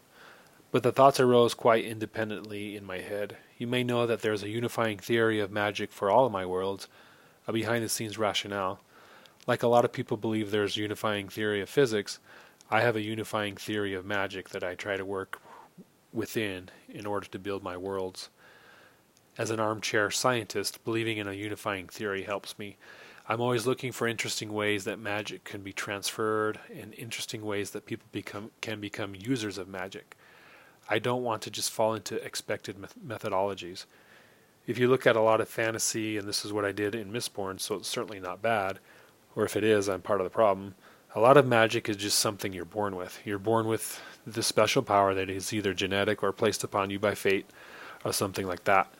But the thoughts arose quite independently in my head. You may know that there's a unifying theory of magic for all of my worlds, a behind the scenes rationale. Like a lot of people believe there's a unifying theory of physics, I have a unifying theory of magic that I try to work within in order to build my worlds. As an armchair scientist, believing in a unifying theory helps me. I'm always looking for interesting ways that magic can be transferred and interesting ways that people become can become users of magic. I don't want to just fall into expected methodologies. If you look at a lot of fantasy, and this is what I did in Mistborn, so it's certainly not bad, or if it is, I'm part of the problem. A lot of magic is just something you're born with. You're born with this special power that is either genetic or placed upon you by fate, or something like that.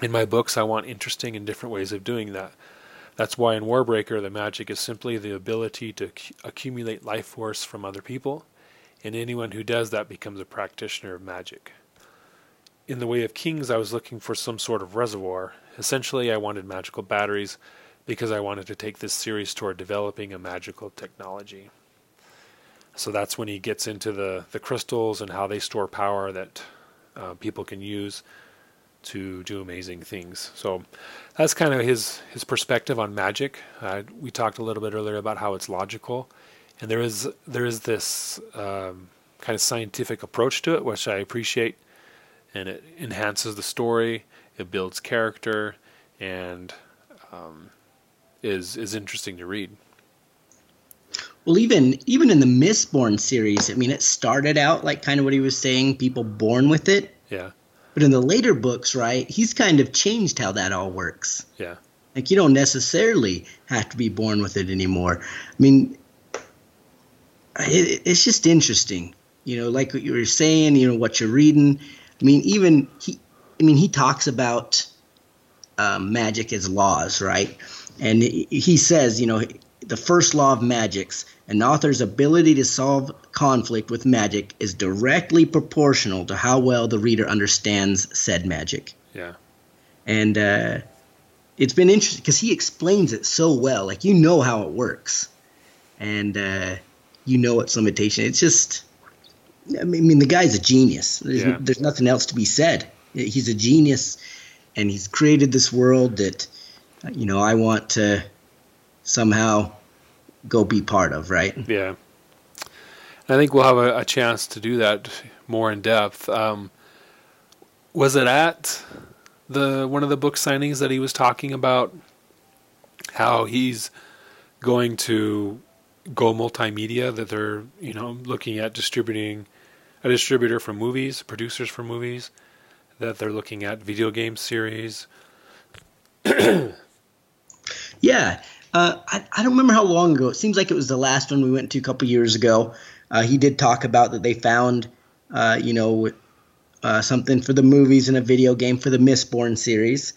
In my books, I want interesting and different ways of doing that. That's why in Warbreaker, the magic is simply the ability to accumulate life force from other people, and anyone who does that becomes a practitioner of magic. In The Way of Kings, I was looking for some sort of reservoir. Essentially, I wanted magical batteries because I wanted to take this series toward developing a magical technology. So that's when he gets into the, the crystals and how they store power that uh, people can use to do amazing things. So that's kind of his his perspective on magic. Uh, we talked a little bit earlier about how it's logical, and there is there is this um, kind of scientific approach to it, which I appreciate, and it enhances the story. It builds character, and um, is is interesting to read. Well, even even in the Mistborn series, I mean, it started out like kind of what he was saying, people born with it. Yeah. But in the later books, right, he's kind of changed how that all works. Yeah. Like you don't necessarily have to be born with it anymore. I mean, it, it's just interesting, you know, like what you were saying, you know, what you're reading. I mean, even he, I mean, he talks about um, magic as laws, right? And he says, you know, the first law of magics an author's ability to solve conflict with magic is directly proportional to how well the reader understands said magic. Yeah. And uh, it's been interesting because he explains it so well. Like, you know how it works. And uh, you know its limitation. It's just, I mean, the guy's a genius. There's, yeah. there's nothing else to be said. He's a genius, and he's created this world that, you know, I want to somehow go be part of, right? Yeah. I think we'll have a, a chance to do that more in depth. Um, was it at the one of the book signings that he was talking about how he's going to go multimedia that they're you know looking at distributing a distributor for movies producers for movies that they're looking at video game series yeah uh, I, I, don't remember how long ago. It seems like it was the last one we went to a couple years ago. Uh, he did talk about that they found, uh, you know, uh, something for the movies and a video game for the Mistborn series.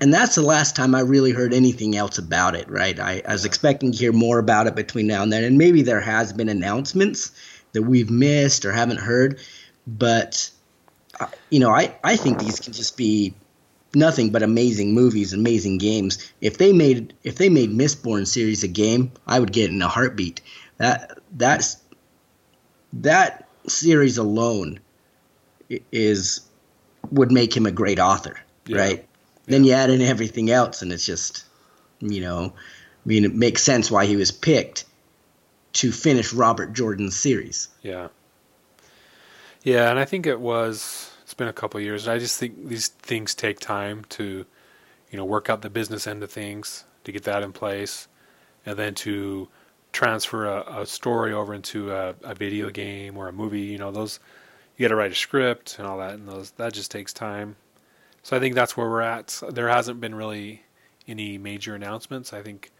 And that's the last time I really heard anything else about it, right? I, I was expecting to hear more about it between now and then, and maybe there has been announcements, that we've missed or haven't heard. But uh, you know, I I think these can just be nothing but amazing movies, amazing games. If they made if they made Mistborn series a game, I would get in a heartbeat. That that's that series alone is would make him a great author, yeah. right? Yeah. Then you add in everything else, and it's just, you know, I mean, it makes sense why he was picked to finish Robert Jordan's series. Yeah. Yeah, and I think it was. It's been a couple years. I just think these things take time to, you know, work out the business end of things to get that in place, and then to transfer a, a story over into a, a, video game or a movie. You know, those you got to write a script and all that, and those that just takes time. So I think that's where we're at. There hasn't been really any major announcements. I think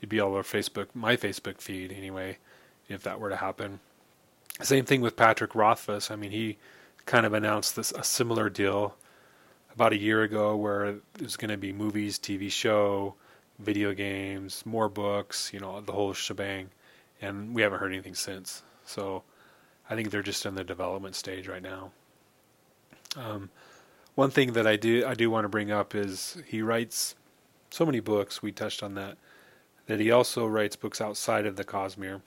it'd be all over Facebook, my Facebook feed anyway, if that were to happen. Same thing with Patrick Rothfuss. I mean, he kind of announced this a similar deal about a year ago, where there's going to be movies, TV show, video games, more books, you know, the whole shebang, and we haven't heard anything since. So I think they're just in the development stage right now. Um, one thing that I do I do want to bring up is he writes so many books. We touched on that. That he also writes books outside of the Cosmere.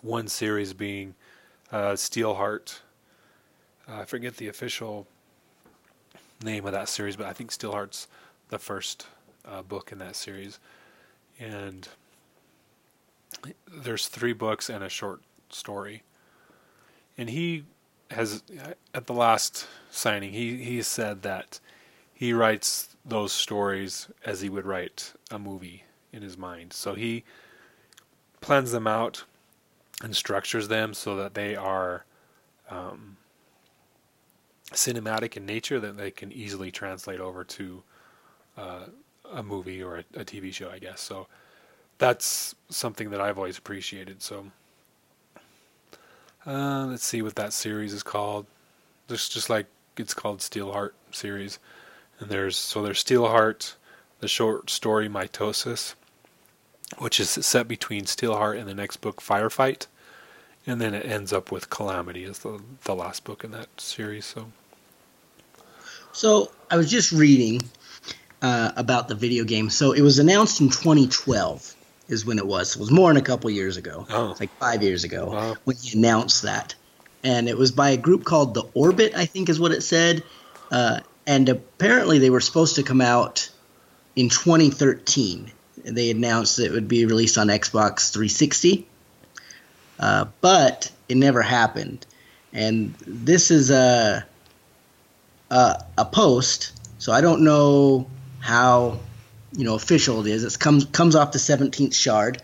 One series being uh, Steelheart. Uh, I forget the official name of that series, but I think Steelheart's the first uh, book in that series. And there's three books and a short story and he has at the last signing he he said that he writes those stories as he would write a movie in his mind. So he plans them out and structures them so that they are um, cinematic in nature that they can easily translate over to uh, a movie or a, a, TV show, I guess. So that's something that I've always appreciated. So uh, let's see what that series is called. Just just like it's called Steelheart series, and there's so there's Steelheart, the short story Mitosis, which is set between Steelheart and the next book Firefight, and then it ends up with Calamity as the the last book in that series. So, so I was just reading uh, about the video game. So it was announced in 2012 is when it was. It was more than a couple years ago. Oh. like five years ago wow. when he announced that. And it was by a group called The Orbit, I think is what it said. Uh, and apparently they were supposed to come out in 2013. They announced it would be released on Xbox 360. Uh, but it never happened. And this is a, a, a post, so I don't know how you know official it is. It comes comes off the 17th shard,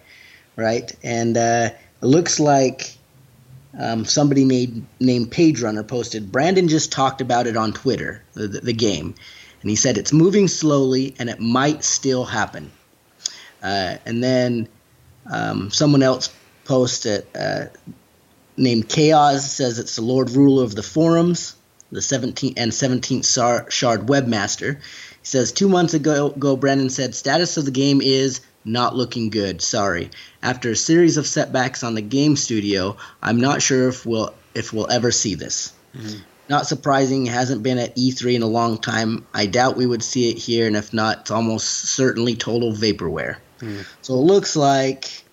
right? And uh, it looks like um, somebody made named Page Runner posted. Brandon just talked about it on Twitter, the, the game, and he said it's moving slowly and it might still happen. Uh, and then um, someone else posted uh, named Chaos says it's the Lord Ruler of the Forums, the 17th and 17th Shard webmaster He says two months ago, ago, Brandon said status of the game is not looking good. Sorry. After a series of setbacks on the game studio, I'm not sure if we'll if we'll ever see this. Mm-hmm. Not surprising, it hasn't been at E3 in a long time. I doubt we would see it here, and if not, it's almost certainly total vaporware. Mm. So it looks like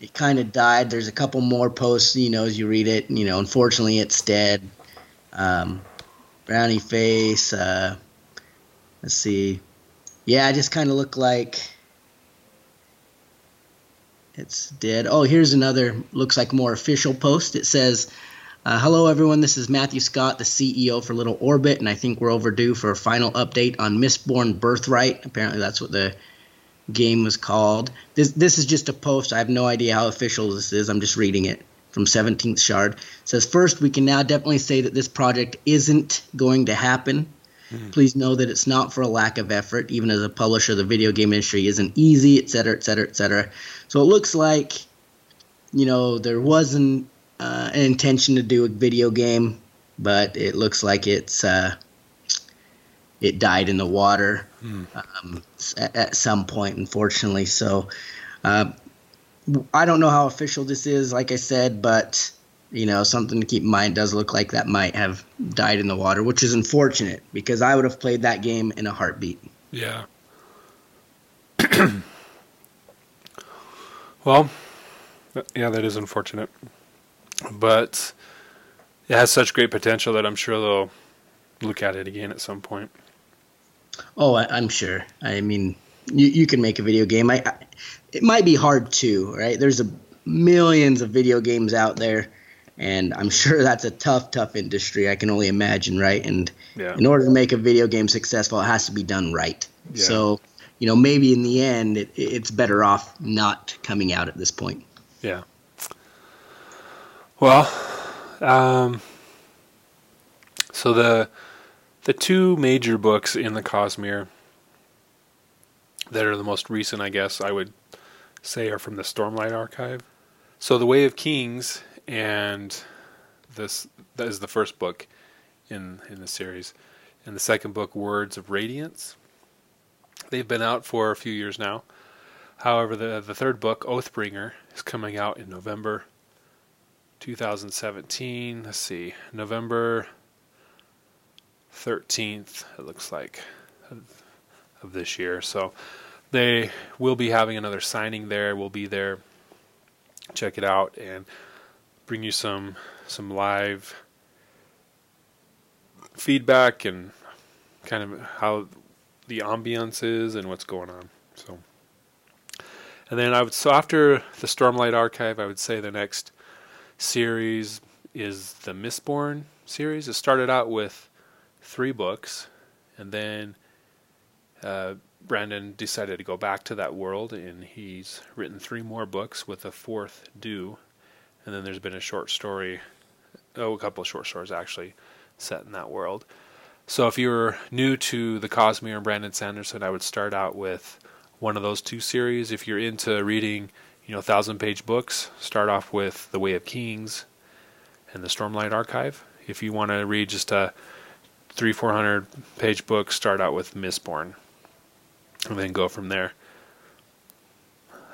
it kind of died. There's a couple more posts, you know, as you read it. You know, unfortunately, it's dead. Um, brownie face. Uh, Let's see. Yeah, I just kind of look like it's dead. Oh, here's another, looks like more official post. It says, uh, Hello, everyone. This is Matthew Scott, the CEO for Little Orbit, and I think we're overdue for a final update on Mistborn Birthright. Apparently, that's what the game was called. This this is just a post. I have no idea how official this is. I'm just reading it from 17th Shard. It says first, we can now definitely say that this project isn't going to happen. Mm-hmm. Please know that it's not for a lack of effort. Even as a publisher, the video game industry isn't easy, et cetera, et cetera, et cetera. So it looks like, you know, there wasn't uh, an intention to do a video game, but it looks like it's uh, it died in the water mm. um, at, at, some point, unfortunately. So. Uh, I don't know how official this is, like I said, but you know, something to keep in mind. Does look like that might have died in the water, which is unfortunate because I would have played that game in a heartbeat. Yeah. well, yeah, that is unfortunate, but it has such great potential that I'm sure they'll look at it again at some point. Oh, I, am sure. I mean, you, you can make a video game. I, I, it might be hard too, right? There's a millions of video games out there, and I'm sure that's a tough, tough industry. I can only imagine, right? And yeah. in order to make a video game successful, it has to be done right. Yeah. So, you know, maybe in the end, it, it's better off not coming out at this point. Yeah. Well, um, so the the two major books in the Cosmere that are the most recent, I guess I would say, are from the Stormlight Archive. So the Way of Kings and this that is the first book in in the series, and the second book, Words of Radiance. They've been out for a few years now. However, the the third book, Oathbringer, is coming out in November 2017. Let's see, November 13th. It looks like of this year. So they will be having another signing there. We'll be there. Check it out and bring you some some live feedback and kind of how the ambiance is and what's going on. So, and then I would so after the Stormlight Archive, I would say the next series is the Mistborn series. It started out with three books, and then uh, Brandon decided to go back to that world, and he's written three more books with a fourth due and then there's been a short story, oh, a couple of short stories actually, set in that world. So if you're new to the Cosmere and Brandon Sanderson, I would start out with one of those two series. If you're into reading, you know, thousand page books, start off with The Way of Kings and the Stormlight Archive. If you want to read just a three, four hundred page book, start out with Mistborn, and then go from there.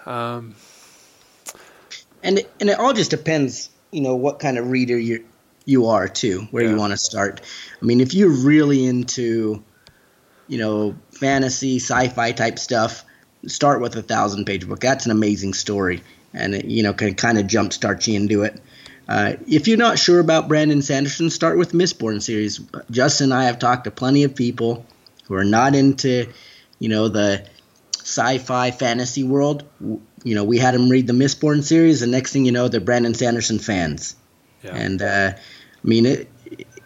Um, and it, and it all just depends, you know, what kind of reader you you are too, where yeah. you want to start. I mean, if you're really into, you know, fantasy, sci-fi type stuff, start with a thousand page book. That's an amazing story, and it, you know can kind of jumpstart you into it. Uh, if you're not sure about Brandon Sanderson, start with Mistborn series. Justin and I have talked to plenty of people who are not into, you know, the sci-fi fantasy world you know, we had them read the Mistborn series, and next thing you know, they're Brandon Sanderson fans. Yeah. And uh, I mean, it,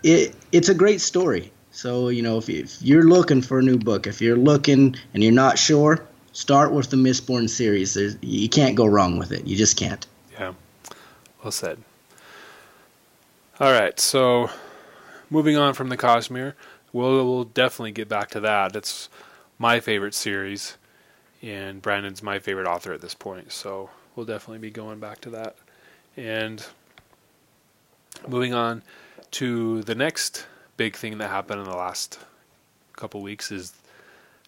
it it's a great story. So you know, if, if you're looking for a new book, if you're looking and you're not sure, start with the Mistborn series. There's, you can't go wrong with it. You just can't. Yeah, well said. All right, so moving on from the Cosmere, we'll, we'll definitely get back to that. It's my favorite series and Brandon's my favorite author at this point, so we'll definitely be going back to that. And moving on to the next big thing that happened in the last couple weeks is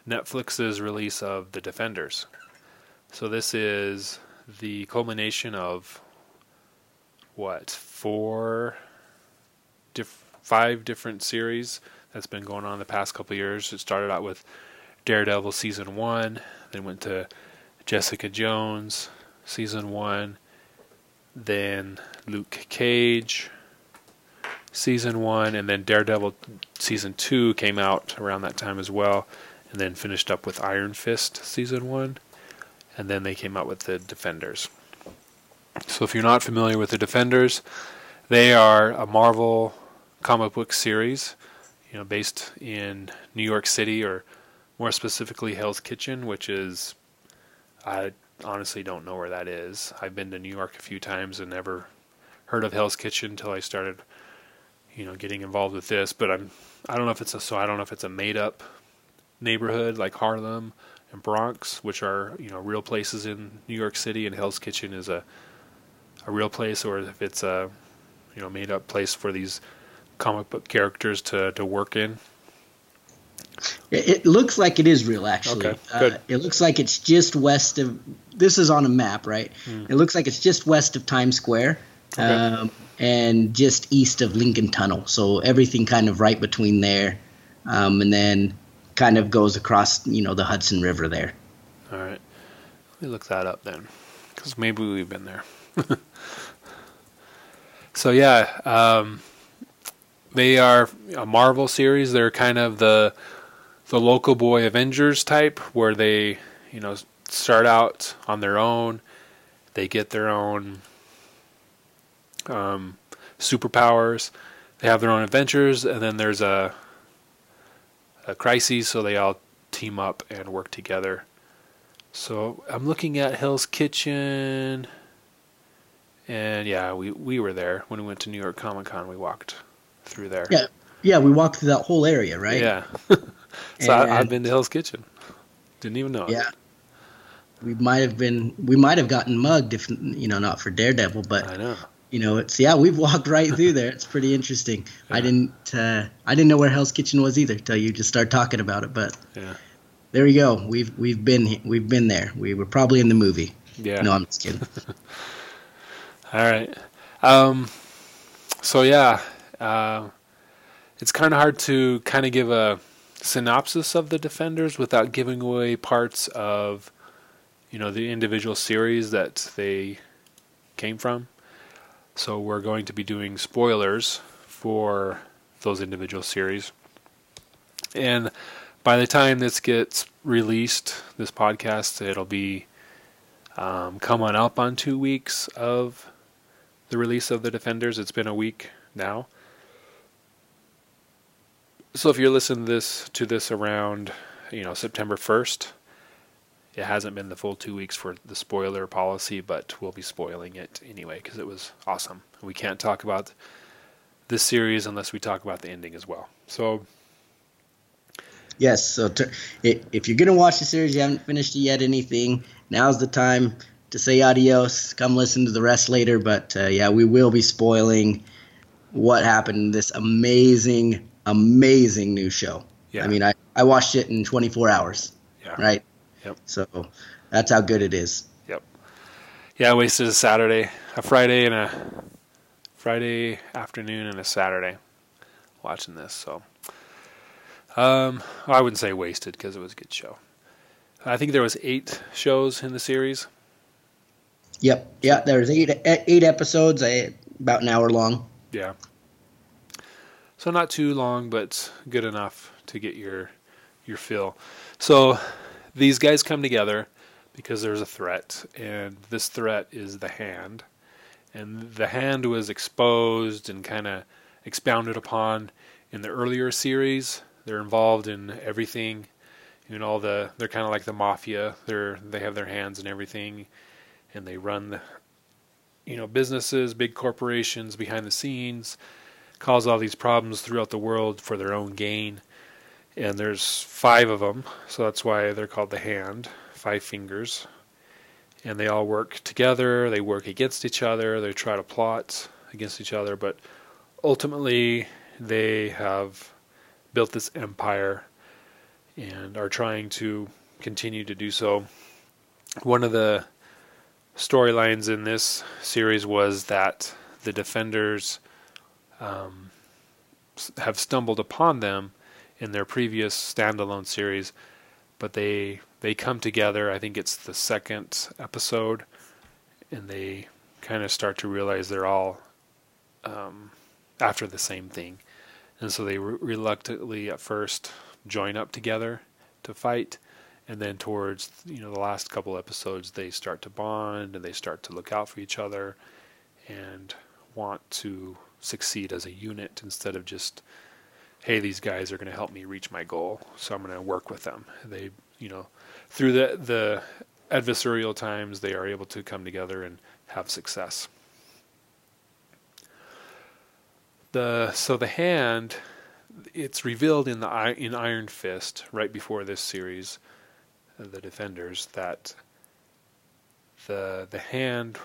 Netflix's release of The Defenders. So this is the culmination of what four, diff- five different series that's been going on the past couple years. It started out with Daredevil season one, then went to Jessica Jones season one, then Luke Cage season one, and then Daredevil season two came out around that time as well, and then finished up with Iron Fist season one, and then they came out with the Defenders. So if you're not familiar with the Defenders, they are a Marvel comic book series, you know, based in New York City or more specifically Hell's Kitchen, which is I honestly don't know where that is. I've been to New York a few times and never heard of Hell's Kitchen until I started, you know, getting involved with this. But I'm I don't know if it's a so I don't know if it's a made up neighborhood like Harlem and Bronx, which are you know real places in New York City, and Hell's Kitchen is a a real place, or if it's a you know made up place for these comic book characters to to work in. It, looks like it is real, actually. Okay, good. Uh, it looks like it's just west of. This is on a map, right? Hmm. It looks like it's just west of Times Square, um, and just east of Lincoln Tunnel. So everything kind of right between there, um, and then kind of goes across, you know, the Hudson River there. All right. Let me look that up then, because maybe we've been there. so yeah, um, they are a Marvel series. They're kind of the the local boy Avengers type, where they you know start out on their own. They get their own um, superpowers. They have their own adventures, and then there's a a crisis, so they all team up and work together. So I'm looking at Hell's Kitchen, and yeah, we we were there when we went to New York Comic Con. We walked through there. Yeah, yeah, we walked through that whole area, right? Yeah. so I, I've been to Hell's Kitchen. Didn't even know. it. Yeah. We might have been, we might have gotten mugged if you know not for Daredevil, but I know. you know it's yeah we've walked right through there. It's pretty interesting. I didn't, uh, I didn't know where Hell's Kitchen was either till you just start talking about it. But Yeah. there we go. We've we've been we've been there. We were probably in the movie. Yeah. No, I'm just kidding. All right. Um, so yeah, uh, it's kind of hard to kind of give a synopsis of the Defenders without giving away parts of, you know, the individual series that they came from. So we're going to be doing spoilers for those individual series. And by the time this gets released, this podcast, it'll be um, coming up on two weeks of the release of the Defenders. It's been a week now. So if you're listening to this to this around, you know, September 1st, it hasn't been the full two weeks for the spoiler policy, but we'll be spoiling it anyway because it was awesome. We can't talk about this series unless we talk about the ending as well. So yes. So to, if you're gonna watch the series, you haven't finished it yet. Anything? Now's the time to say adios. Come listen to the rest later. But uh, yeah, we will be spoiling what happened in this amazing, amazing new show. yeah, I mean, I, I watched it in 24 hours, yeah, right? Yep. So that's how good it is. Yep. Yeah. I wasted a Saturday, a Friday, and a Friday afternoon and a Saturday watching this. So, um, I wouldn't say wasted because it was a good show. I think there was eight shows in the series. Yep. Yeah. There's eight eight episodes, eh, about an hour long. Yeah. So not too long, but good enough to get your your fill. So these guys come together because there's a threat, and this threat is the hand. And the hand was exposed and kind of expounded upon in the earlier series. They're involved in everything, you know. All the they're kind of like the mafia. They're they have their hands in everything, and they run the, you know businesses, big corporations behind the scenes, cause all these problems throughout the world for their own gain. And there's five of them, so that's why they're called the Hand, five fingers. And they all work together. They work against each other. They try to plot against each other, but ultimately they have built this empire and are trying to continue to do so. One of the storylines in this series was that the defenders um, have stumbled upon them in their previous standalone series, but they they come together. I think it's the second episode, and they kind of start to realize they're all um, after the same thing, and so they re- reluctantly at first join up together to fight, and then towards you know the last couple episodes they start to bond and they start to look out for each other, and want to succeed as a unit instead of just hey these guys are going to help me reach my goal so i'm going to work with them. They you know through the the adversarial times they are able to come together and have success. The so the hand it's revealed in the in iron fist right before this series uh, the defenders that the the hand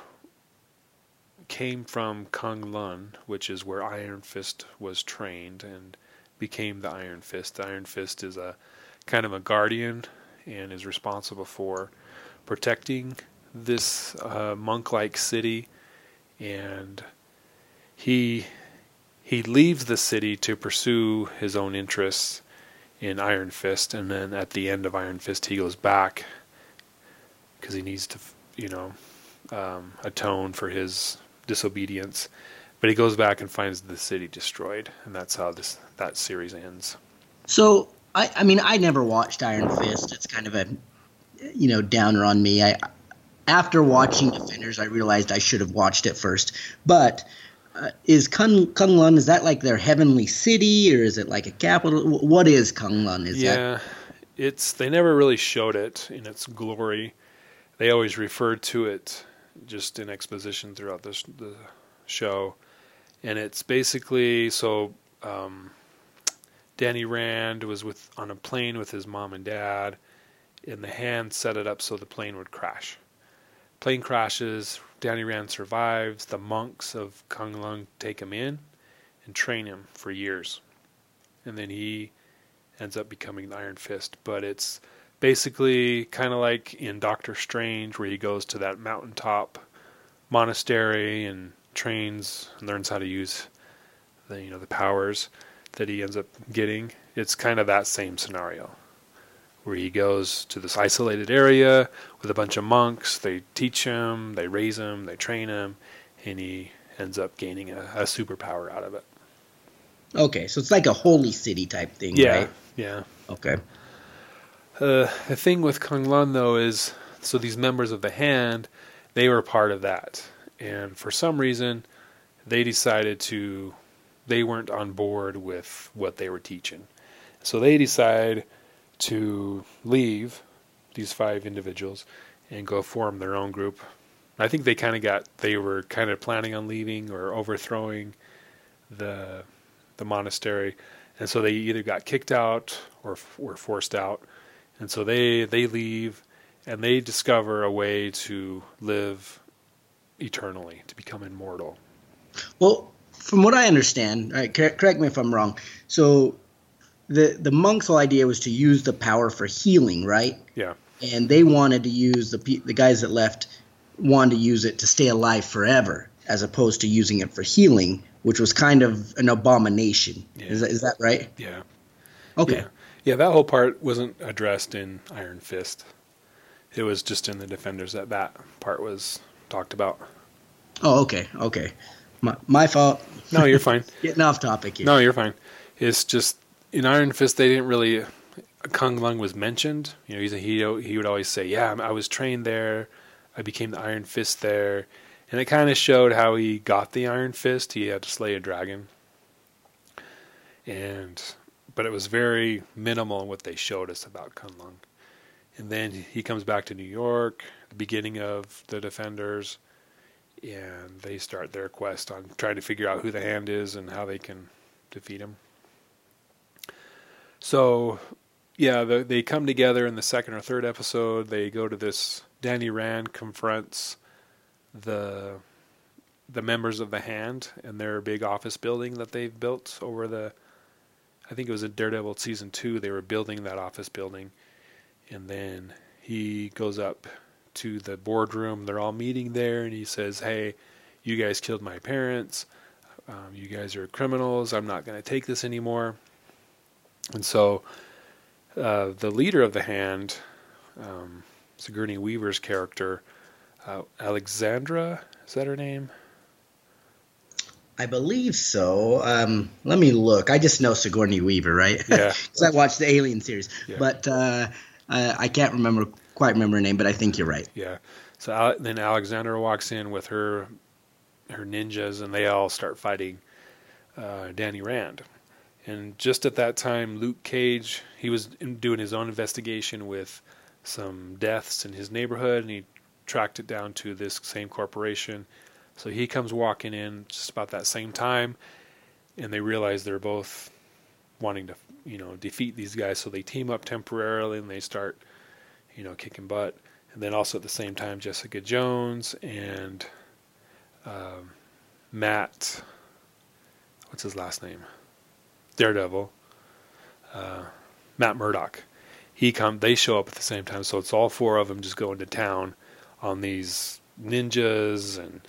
came from Kung Lun, which is where Iron Fist was trained and became the Iron Fist. The Iron Fist is a kind of a guardian and is responsible for protecting this uh, monk-like city, and he he leaves the city to pursue his own interests in Iron Fist, and then at the end of Iron Fist, he goes back because he needs to, you know, um, atone for his disobedience. But he goes back and finds the city destroyed, and that's how this that series ends. So I, I mean, I never watched Iron Fist. It's kind of a, you know, downer on me. I, after watching Defenders, I realized I should have watched it first. But uh, is Kung Kunlun is that like their heavenly city or is it like a capital? What is Kunlun? Is yeah, that it's they never really showed it in its glory. They always referred to it just in exposition throughout this the show, and it's basically so. Um, Danny Rand was with on a plane with his mom and dad, and the hand set it up so the plane would crash. Plane crashes. Danny Rand survives. The monks of Kung Lung take him in and train him for years, and then he ends up becoming the Iron Fist. But it's basically kind of like in Doctor Strange, where he goes to that mountaintop monastery and trains and learns how to use the you know the powers that he ends up getting. It's kind of that same scenario where he goes to this isolated area with a bunch of monks. They teach him, they raise him, they train him, and he ends up gaining a, a superpower out of it. okay? So it's like a holy city type thing, Yeah, right? yeah. Okay. Uh, the thing with Kung Lun though is, so these members of the hand, they were part of that, and for some reason, they decided to, they weren't on board with what they were teaching, so they decide to leave these five individuals and go form their own group. I think they kind of got, they were kind of planning on leaving or overthrowing the the monastery, and so they either got kicked out or were forced out and so they they leave and they discover a way to live eternally to become immortal. Well, from what I understand, right, cor- correct me if I'm wrong. So the the monk's whole idea was to use the power for healing, right? yeah. And they wanted to use the the guys that left wanted to use it to stay alive forever as opposed to using it for healing which was kind of an abomination. Yeah. is, that, is that right? Yeah. Okay. Yeah yeah that whole part wasn't addressed in iron fist. It was just in the defenders that that part was talked about. Oh okay okay. My, my fault. No you're fine. Getting off topic here. No you're fine. It's just in iron fist they didn't really kung lung was mentioned. You know he's a, he he would always say yeah i was trained there. I became the iron fist there. And it kind of showed how he got the iron fist. He had to slay a dragon. And but it was very minimal in what they showed us about kunlun and then he comes back to new york the beginning of the defenders and they start their quest on trying to figure out who the hand is and how they can defeat him so yeah, the, they come together in the second or third episode. They go to this. Danny Rand confronts the the members of the Hand in their big office building that they've built over the. I think it was in Daredevil season two. They were building that office building, and then he goes up to the boardroom. They're all meeting there, and he says, "Hey, you guys killed my parents. Um, you guys are criminals. I'm not going to take this anymore." And so uh, the leader of the hand, um, Sigourney Weaver's character, uh, Alexandra, is that her name? I believe so um, let me look i just know sigourney weaver right Yeah. because i watched the alien series Yeah. but uh, I, I can't remember quite remember her name but i think you're right Yeah. So then Alexandra walks in with her her ninjas, and they all start fighting uh, Danny Rand. And just at that time, Luke Cage he was doing his own investigation with some deaths in his neighborhood, and he tracked it down to this same corporation. So he comes walking in just about that same time, and they realize they're both wanting to, you know, defeat these guys. So they team up temporarily, and they start, you know, kicking butt. And then also at the same time, Jessica Jones and um, Matt, what's his last name? Daredevil. uh, Matt Murdock. He come, they show up at the same time, so it's all four of them just going to town on these ninjas and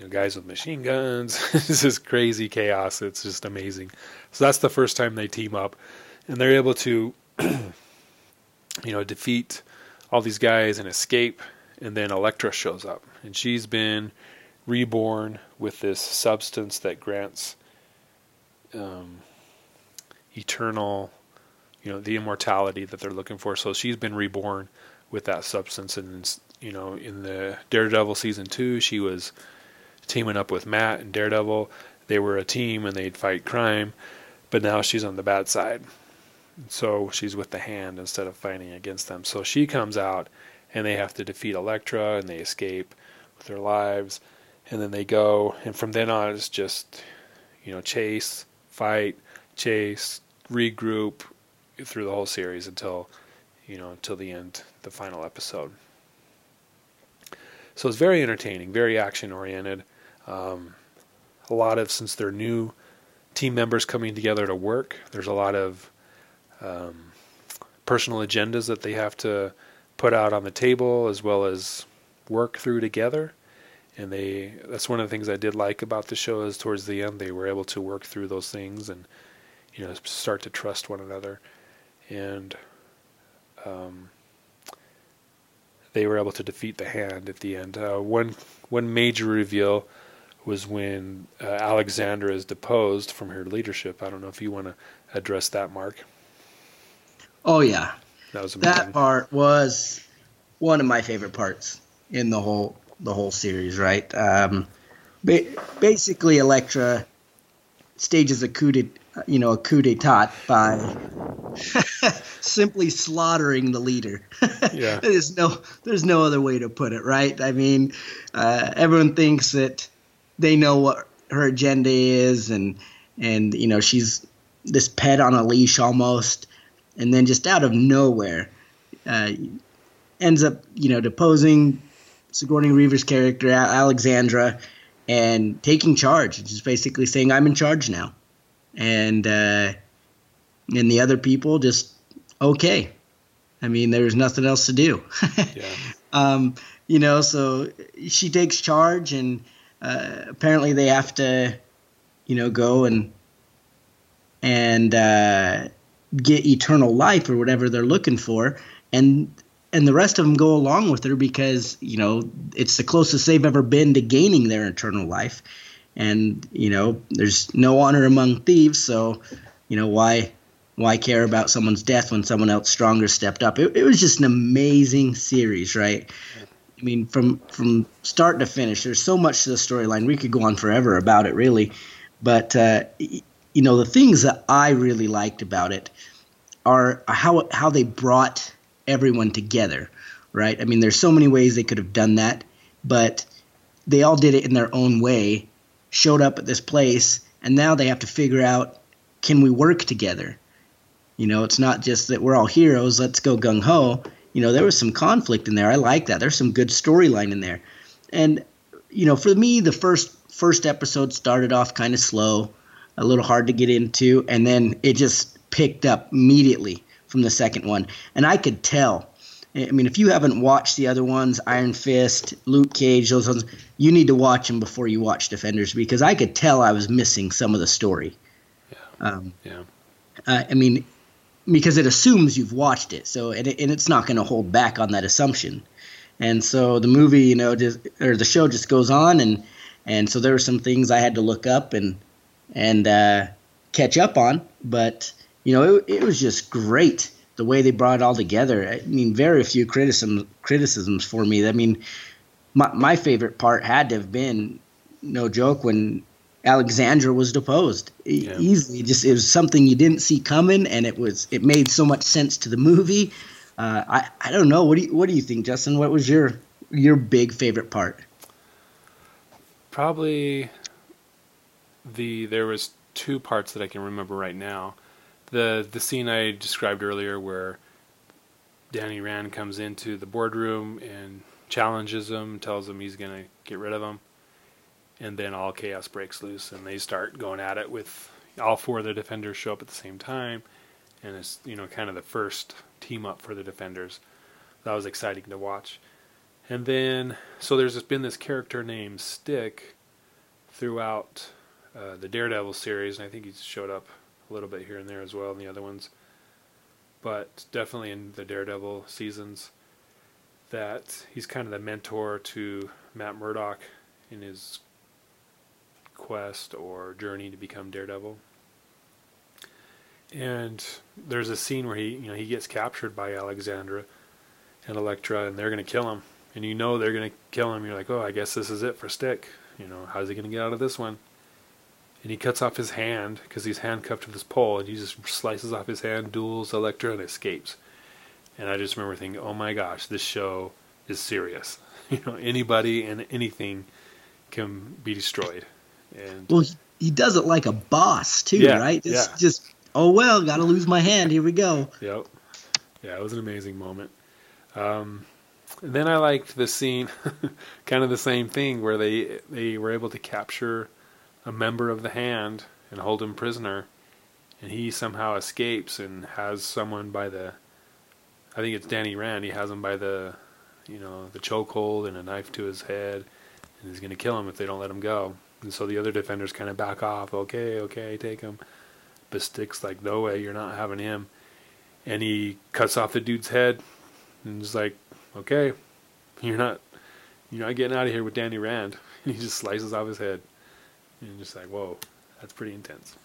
you know, guys with machine guns. this is crazy chaos. It's just amazing. So that's the first time they team up, and they're able to, you know, defeat all these guys and escape. And then Elektra shows up, and she's been reborn with this substance that grants um, eternal, you know, the immortality that they're looking for. So she's been reborn with that substance, and you know, in the Daredevil season two, she was teaming up with Matt and Daredevil. They were a team and they'd fight crime, but now she's on the bad side. So she's with the hand instead of fighting against them. So she comes out and they have to defeat Elektra and they escape with their lives. And then they go, and from then on, it's just, you know, chase, fight, chase, regroup through the whole series until, you know, until the end, the final episode. So it's very entertaining, very action oriented. Um, a lot of since they're new team members coming together to work, there's a lot of um, personal agendas that they have to put out on the table as well as work through together. And they that's one of the things I did like about the show is towards the end they were able to work through those things and you know start to trust one another and um, they were able to defeat the hand at the end. Uh, one one major reveal was when uh, Alexandra is deposed from her leadership. I don't know if you want to address that, Mark. Oh yeah, that was amazing. that part was one of my favorite parts in the whole the whole series. Right, um, ba- basically Elektra stages a coup de, you know a coup d'état by simply slaughtering the leader. yeah. there's no there's no other way to put it, right? I mean, uh, everyone thinks that they know what her agenda is, and and you know she's this pet on a leash almost, and then just out of nowhere, uh, ends up you know deposing Sigourney Weaver's character Alexandra and taking charge, just basically saying I'm in charge now, and uh, and the other people just okay. I mean, there's nothing else to do. yeah. um, you know, so she takes charge and uh, apparently they have to, you know, go and and uh, get eternal life or whatever they're looking for, and and the rest of them go along with her because you know it's the closest they've ever been to gaining their eternal life, and you know there's no honor among thieves, so you know why why care about someone's death when someone else stronger stepped up? It, it was just an amazing series, right? I mean, from from start to finish, there's so much to the storyline. We could go on forever about it, really. But uh, you know, the things that I really liked about it are how how they brought everyone together, right? I mean, there's so many ways they could have done that, but they all did it in their own way. Showed up at this place, and now they have to figure out: can we work together? You know, it's not just that we're all heroes. Let's go gung ho you know, there was some conflict in there. I like that. There's some good storyline in there. And you know, for me, the first first episode started off kind of slow, a little hard to get into, and then it just picked up immediately from the second one. And I could tell. I mean, if you haven't watched the other ones, Iron Fist, Luke Cage, those ones, you need to watch them before you watch Defenders because I could tell I was missing some of the story. Yeah. Um, yeah. Uh, I mean, because it assumes you've watched it. So and, it, and it's not going to hold back on that assumption. And so the movie, you know, just or the show just goes on, and and so there were some things I had to look up and and uh, catch up on. But you know, it, it was just great the way they brought it all together. I mean, very few criticisms criticisms for me. I mean, my my favorite part had to have been no joke when Alexandra was deposed yeah. easily. Just it was something you didn't see coming, and it was it made so much sense to the movie. Uh, I I don't know. What do you what do you think, Justin? What was your your big favorite part? Probably the there was two parts that I can remember right now. The the scene I described earlier where Danny Rand comes into the boardroom and challenges him, tells him he's gonna get rid of him and then all chaos breaks loose and they start going at it with all four of the defenders show up at the same time and it's you know kind of the first team up for the Defenders. That was exciting to watch. And then so there's been this character named Stick throughout uh, the Daredevil series, and I think he's showed up a little bit here and there as well in the other ones. But definitely in the Daredevil seasons, that he's kind of the mentor to Matt Murdock in his quest or journey to become Daredevil. And there's a scene where he, you know, he gets captured by Alexandra and Elektra, and they're going to kill him. And you know they're going to kill him. You're like, oh, I guess this is it for Stick. You know, how's he going to get out of this one? And he cuts off his hand because he's handcuffed to this pole, and he just slices off his hand, duels Elektra, and escapes. And I just remember thinking, oh my gosh, this show is serious. You know, anybody and anything can be destroyed. And well, he, he does it like a boss too, Yeah, right? It's yeah. just oh well, got to lose my hand. Here we go. Yep. Yeah, it was an amazing moment. Um, then I liked the scene, kind of the same thing, where they they were able to capture a member of the hand and hold him prisoner, and he somehow escapes and has someone by the, I think it's Danny Rand. He has him by the, you know, the chokehold and a knife to his head, and he's going to kill him if they don't let him go. And so the other defenders kind of back off. Okay, okay, take him. But Stick's like, no way, you're not having him and he cuts off the dude's head and is like, "Okay, you're not, you're not getting out of here with Danny Rand." And he just slices off his head, and just like, "Whoa, that's pretty intense."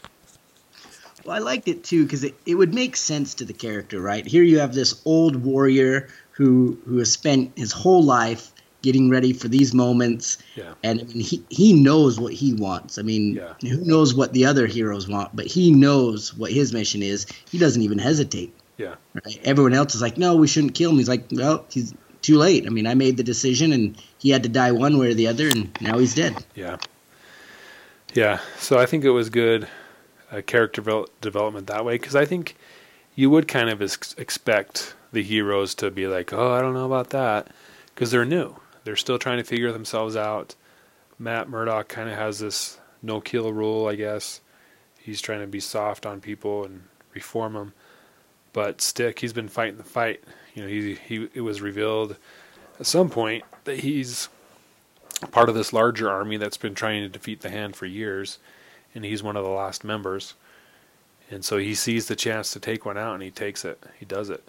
Well, I liked it too because it, it would make sense to the character, right? Here you have this old warrior who who has spent his whole life getting ready for these moments, Yeah, and I mean he he knows what he wants. I mean, Yeah. who knows what the other heroes want, but he knows what his mission is. He doesn't even hesitate. yeah, Right? Everyone else is like, no, we shouldn't kill him. He's like, well, he's too late. I mean, I made the decision, and he had to die one way or the other, and now he's dead. yeah, yeah. So I think it was good uh, character devel- development that way because I think you would kind of ex- expect the heroes to be like, "Oh, I don't know about that," because they're new. They're still trying to figure themselves out. Matt Murdock kind of has this no kill rule, I guess. He's trying to be soft on people and reform them. But Stick, he's been fighting the fight. You know, he he it was revealed at some point that he's part of this larger army that's been trying to defeat the Hand for years, and he's one of the last members. And so he sees the chance to take one out, and he takes it. He does it.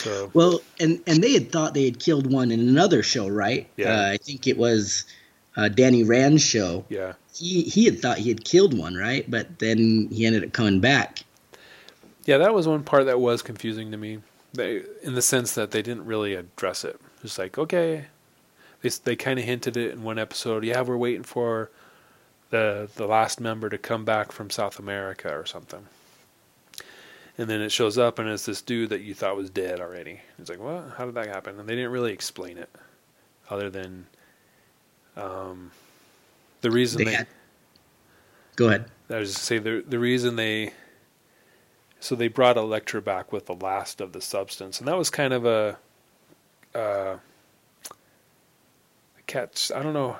So Well, and and they had thought they had killed one in another show, right? Yeah. Uh, I think it was uh, Danny Rand's show. yeah, He he had thought he had killed one, right? But then he ended up coming back. Yeah, that was one part that was confusing to me. They, in the sense that they didn't really address it. Just like, okay, they they kind of hinted it in one episode. Yeah, we're waiting for the the last member to come back from South America or something. And then it shows up and it's this dude that you thought was dead already. It's like, what? How did that happen? And they didn't really explain it, other than um, the reason They they. had- Go ahead. I was just say the the reason they so they brought Elektra back with the last of the substance, and that was kind of a uh, catch. I don't know.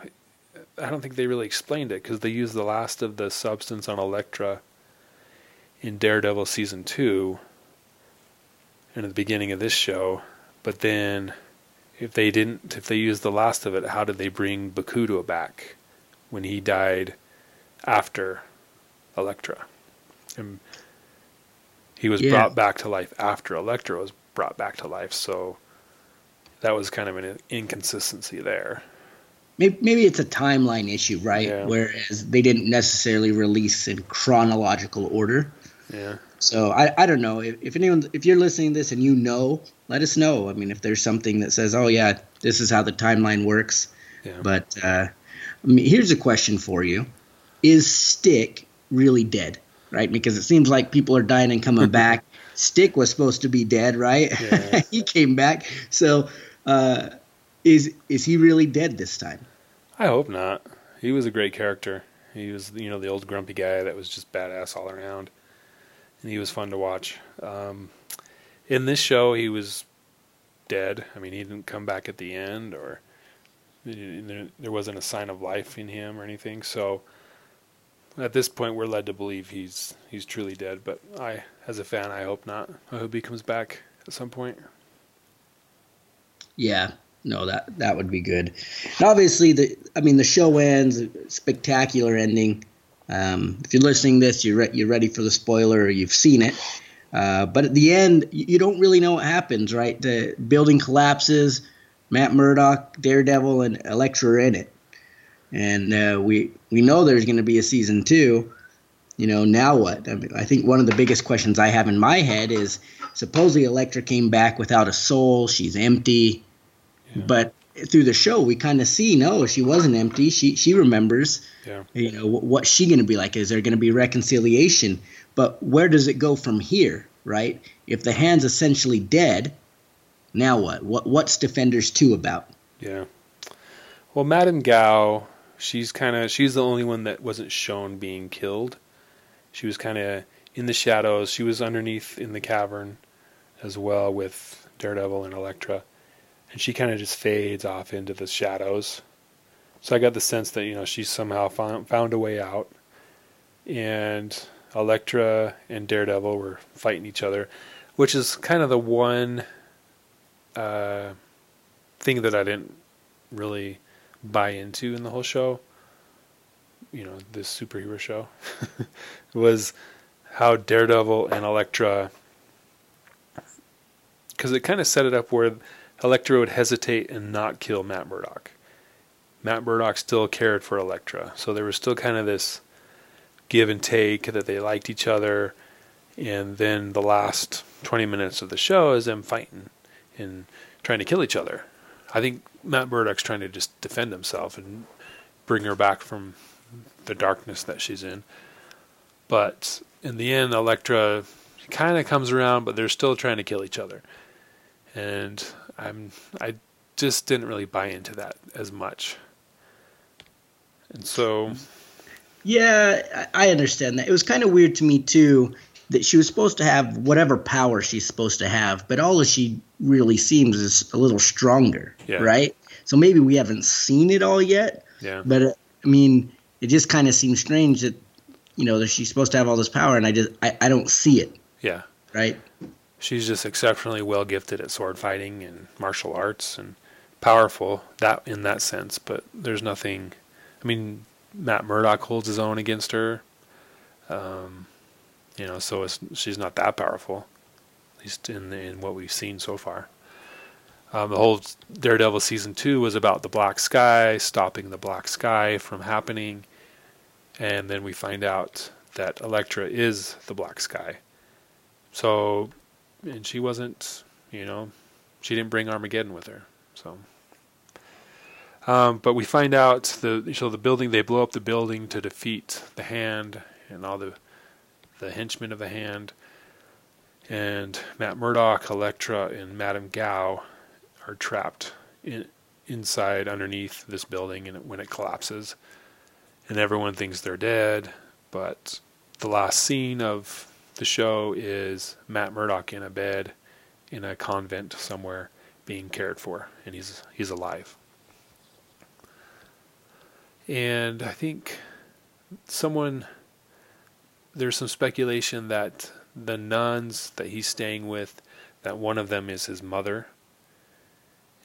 I don't think they really explained it because they used the last of the substance on Elektra in Daredevil season two, and at the beginning of this show. But then, if they didn't, if they used the last of it, how did they bring Bakuto back when he died after Elektra? And he was Yeah. brought back to life after Elektra was brought back to life. So that was kind of an inconsistency there. Maybe, maybe it's a timeline issue, right? Yeah. Whereas they didn't necessarily release in chronological order. Yeah. So I, I don't know if, if anyone if you're listening to this and you know, let us know. I mean, if there's something that says, oh yeah, this is how the timeline works. Yeah. But uh, I mean, here's a question for you: Is Stick really dead? Right? Because it seems like people are dying and coming back. Stick was supposed to be dead, right? Yeah. he came back. So uh, is is he really dead this time? I hope not. He was a great character. He was, you know, the old grumpy guy that was just badass all around, and he was fun to watch. Um, in this show, he was dead. I mean, he didn't come back at the end, or there wasn't a sign of life in him or anything. So at this point, we're led to believe he's he's truly dead. But I, as a fan, I hope not. I hope he comes back at some point. Yeah, no, that that would be good. And obviously, the I mean, the show ends spectacular ending. Um, if you're listening to this, you're re- you're ready for the spoiler, or you've seen it. Uh, but at the end, you don't really know what happens, right? The building collapses. Matt Murdock, Daredevil, and Elektra are in it, and uh, we we know there's going to be a season two. You know, now what? I, mean, I think one of the biggest questions I have in my head is supposedly Elektra came back without a soul. She's empty, yeah. but through the show we kind of see no, she wasn't empty. She she remembers. Yeah. You know, what's she going to be like? Is there going to be reconciliation? But where does it go from here, right? If the hand's essentially dead, now what? What what's Defenders 2 about? Yeah. Well, Madame Gao, she's kind of she's the only one that wasn't shown being killed. She was kind of in the shadows. She was underneath in the cavern as well with Daredevil and Elektra. And she kind of just fades off into the shadows. So I got the sense that, you know, she somehow found, found a way out. And Elektra and Daredevil were fighting each other, which is kind of the one uh, thing that I didn't really buy into in the whole show. You know, this superhero show was how Daredevil and Elektra, because it kind of set it up where Elektra would hesitate and not kill Matt Murdock. Matt Murdock still cared for Elektra, so there was still kind of this give and take that they liked each other, and then the last 20 minutes of the show is them fighting and trying to kill each other. I think Matt Murdock's trying to just defend himself and bring her back from the darkness that she's in. But in the end, Elektra kind of comes around, but they're still trying to kill each other. And I'm I just didn't really buy into that as much. And so yeah, I understand that. It was kind of weird to me too that she was supposed to have whatever power she's supposed to have, but all that she really seems is a little stronger, yeah. right? So maybe we haven't seen it all yet. Yeah. But uh, I mean, it just kind of seems strange that you know that she's supposed to have all this power, and I just I, I don't see it. Yeah. Right. She's just exceptionally well gifted at sword fighting and martial arts and powerful that in that sense, but there's nothing. I mean, Matt Murdock holds his own against her. Um, you know, so she's not that powerful, at least in in what we've seen so far. Um, the whole Daredevil season two was about the Black Sky, stopping the Black Sky from happening, and then we find out that Elektra is the Black Sky. So, and she wasn't, you know, she didn't bring Armageddon with her. So, um, but we find out the so the building they blow up the building to defeat the Hand and all the the henchman of the hand, and Matt Murdock, Elektra, and Madame Gao are trapped in, inside underneath this building and when it collapses. And everyone thinks they're dead, but the last scene of the show is Matt Murdock in a bed in a convent somewhere being cared for, and he's he's alive. And I think someone there's some speculation that the nuns that he's staying with, that one of them is his mother,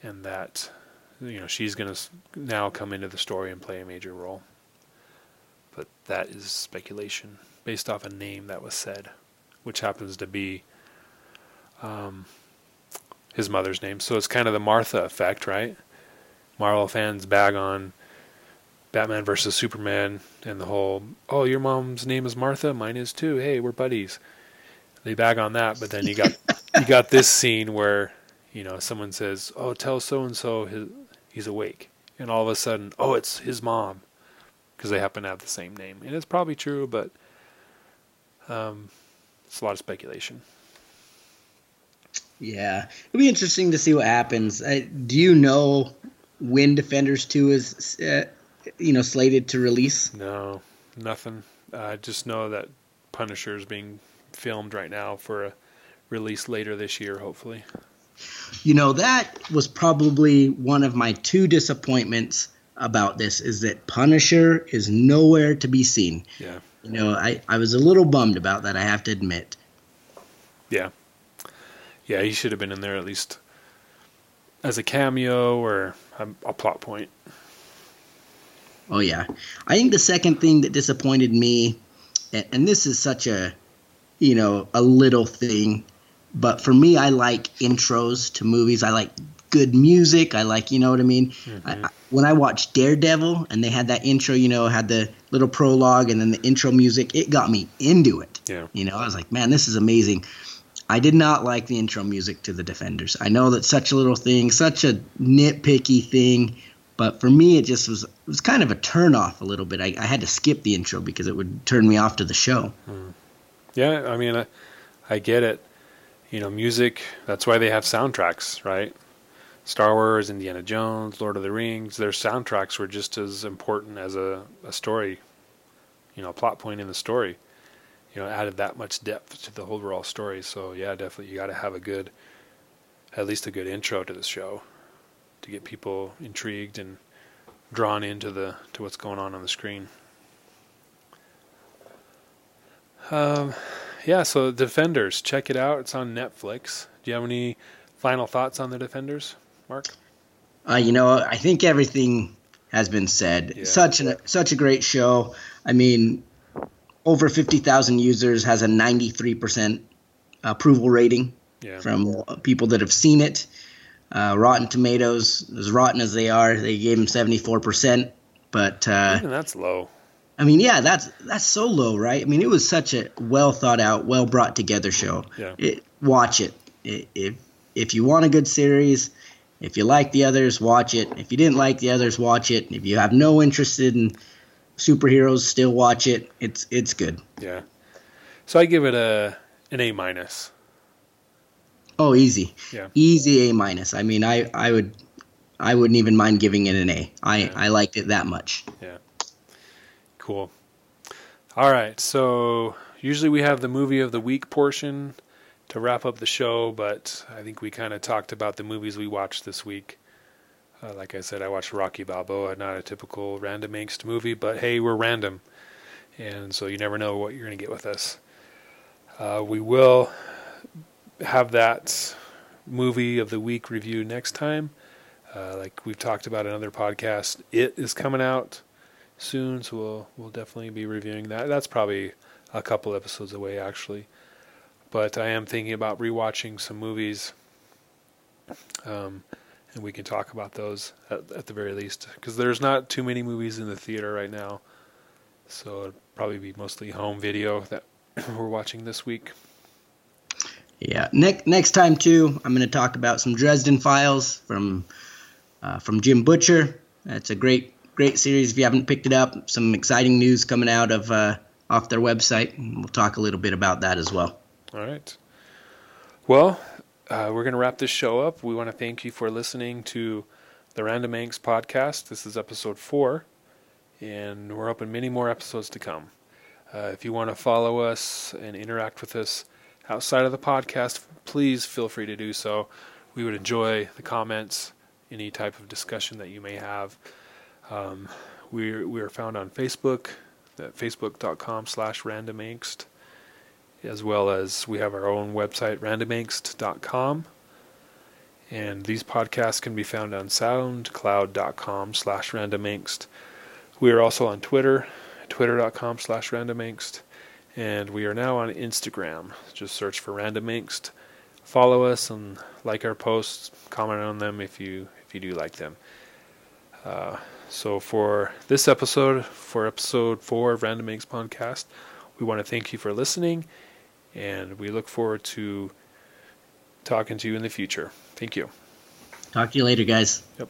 and that you know she's going to now come into the story and play a major role. But that is speculation based off a name that was said, which happens to be um, his mother's name. So it's kind of the Martha effect, right? Marvel fans bag on Batman versus Superman and the whole, oh, your mom's name is Martha, mine is too. Hey, we're buddies. They bag on that, but then you got you got this scene where you know someone says, oh, tell so and so he's awake, and all of a sudden, oh, it's his mom because they happen to have the same name, and it's probably true, but um, it's a lot of speculation. Yeah, it'll be interesting to see what happens. I, do you know when Defenders Two is uh, you know slated to release? No, nothing. I just know that Punisher is being filmed right now for a release later this year, hopefully. You know that was probably one of my two disappointments about this is that Punisher is nowhere to be seen. Yeah. You know, I, I was a little bummed about that, I have to admit. Yeah. Yeah, he should have been in there at least as a cameo or a, a plot point. Oh yeah, I think the second thing that disappointed me, and, and this is such a, you know, a little thing, but for me, I like intros to movies. I like good music. I like, you know what I mean. Mm-hmm. I, when I watched Daredevil and they had that intro, you know, had the little prologue and then the intro music, it got me into it. Yeah. You know, I was like, man, this is amazing. I did not like the intro music to the Defenders. I know that's such a little thing, such a nitpicky thing, but for me, it just was it was kind of a turn off a little bit. I, I had to skip the intro because it would turn me off to the show. Hmm. Yeah, I mean, I, I get it. You know, music, that's why they have soundtracks, right? Star Wars, Indiana Jones, Lord of the Rings, their soundtracks were just as important as a, a story, you know, a plot point in the story. You know, added that much depth to the overall story. So, yeah, definitely you got to have a good, at least a good intro to the show to get people intrigued and drawn into the to what's going on on the screen. Um, yeah, so Defenders, check it out. It's on Netflix. Do you have any final thoughts on the Defenders, Mark? Uh, you know, I think everything has been said. Yeah. Such a such a great show. I mean, over fifty thousand users has a ninety three percent approval rating Yeah. from people that have seen it. Uh, Rotten Tomatoes, as rotten as they are, they gave them seventy four percent. But uh, Even that's low. I mean, yeah, that's that's so low, right? I mean, it was such a well thought out, well brought together show. Yeah. It, watch it. I- If if you want a good series, if you like the others, watch it. If you didn't like the others, watch it. If you have no interest in superheroes, still watch it. It's it's good. Yeah. So I give it a an A minus. Oh, easy. Yeah. Easy A minus. I mean, I I would I wouldn't even mind giving it an A. I Yeah. I liked it that much. Yeah. Cool. All right. So usually we have the movie of the week portion to wrap up the show, but I think we kind of talked about the movies we watched this week. Uh, like I said, I watched Rocky Balboa, not a typical random angst movie, but hey, we're random. And so you never know what you're going to get with us. Uh, we will have that movie of the week review next time. Uh, like we've talked about in other podcasts, it is coming out soon, so we'll we'll definitely be reviewing that. That's probably a couple episodes away, actually. But I am thinking about rewatching some movies, um, and we can talk about those at, at the very least, because there's not too many movies in the theater right now, so it'll probably be mostly home video that we're watching this week. Yeah. Next next time too, I'm going to talk about some Dresden Files from uh, from Jim Butcher. That's a great great series. If you haven't picked it up, some exciting news coming out of uh, off their website. We'll talk a little bit about that as well. All right. Well, uh, we're going to wrap this show up. We want to thank you for listening to the Random Angst podcast. This is episode four, and we're hoping many more episodes to come. Uh, if you want to follow us and interact with us outside of the podcast, please feel free to do so. We would enjoy the comments, any type of discussion that you may have. Um, we're, we are found on Facebook, at facebook.com slash randomangst as well as we have our own website, randomangst.com. And these podcasts can be found on soundcloud.com slash randomangst. We are also on Twitter, twitter.com slash randomangst. And we are now on Instagram. Just search for randomangst. Follow us and like our posts, comment on them if you if you do like them. Uh, so for this episode, for episode four of Random Podcast, we want to thank you for listening and we look forward to talking to you in the future. Thank you. Talk to you later, guys. Yep.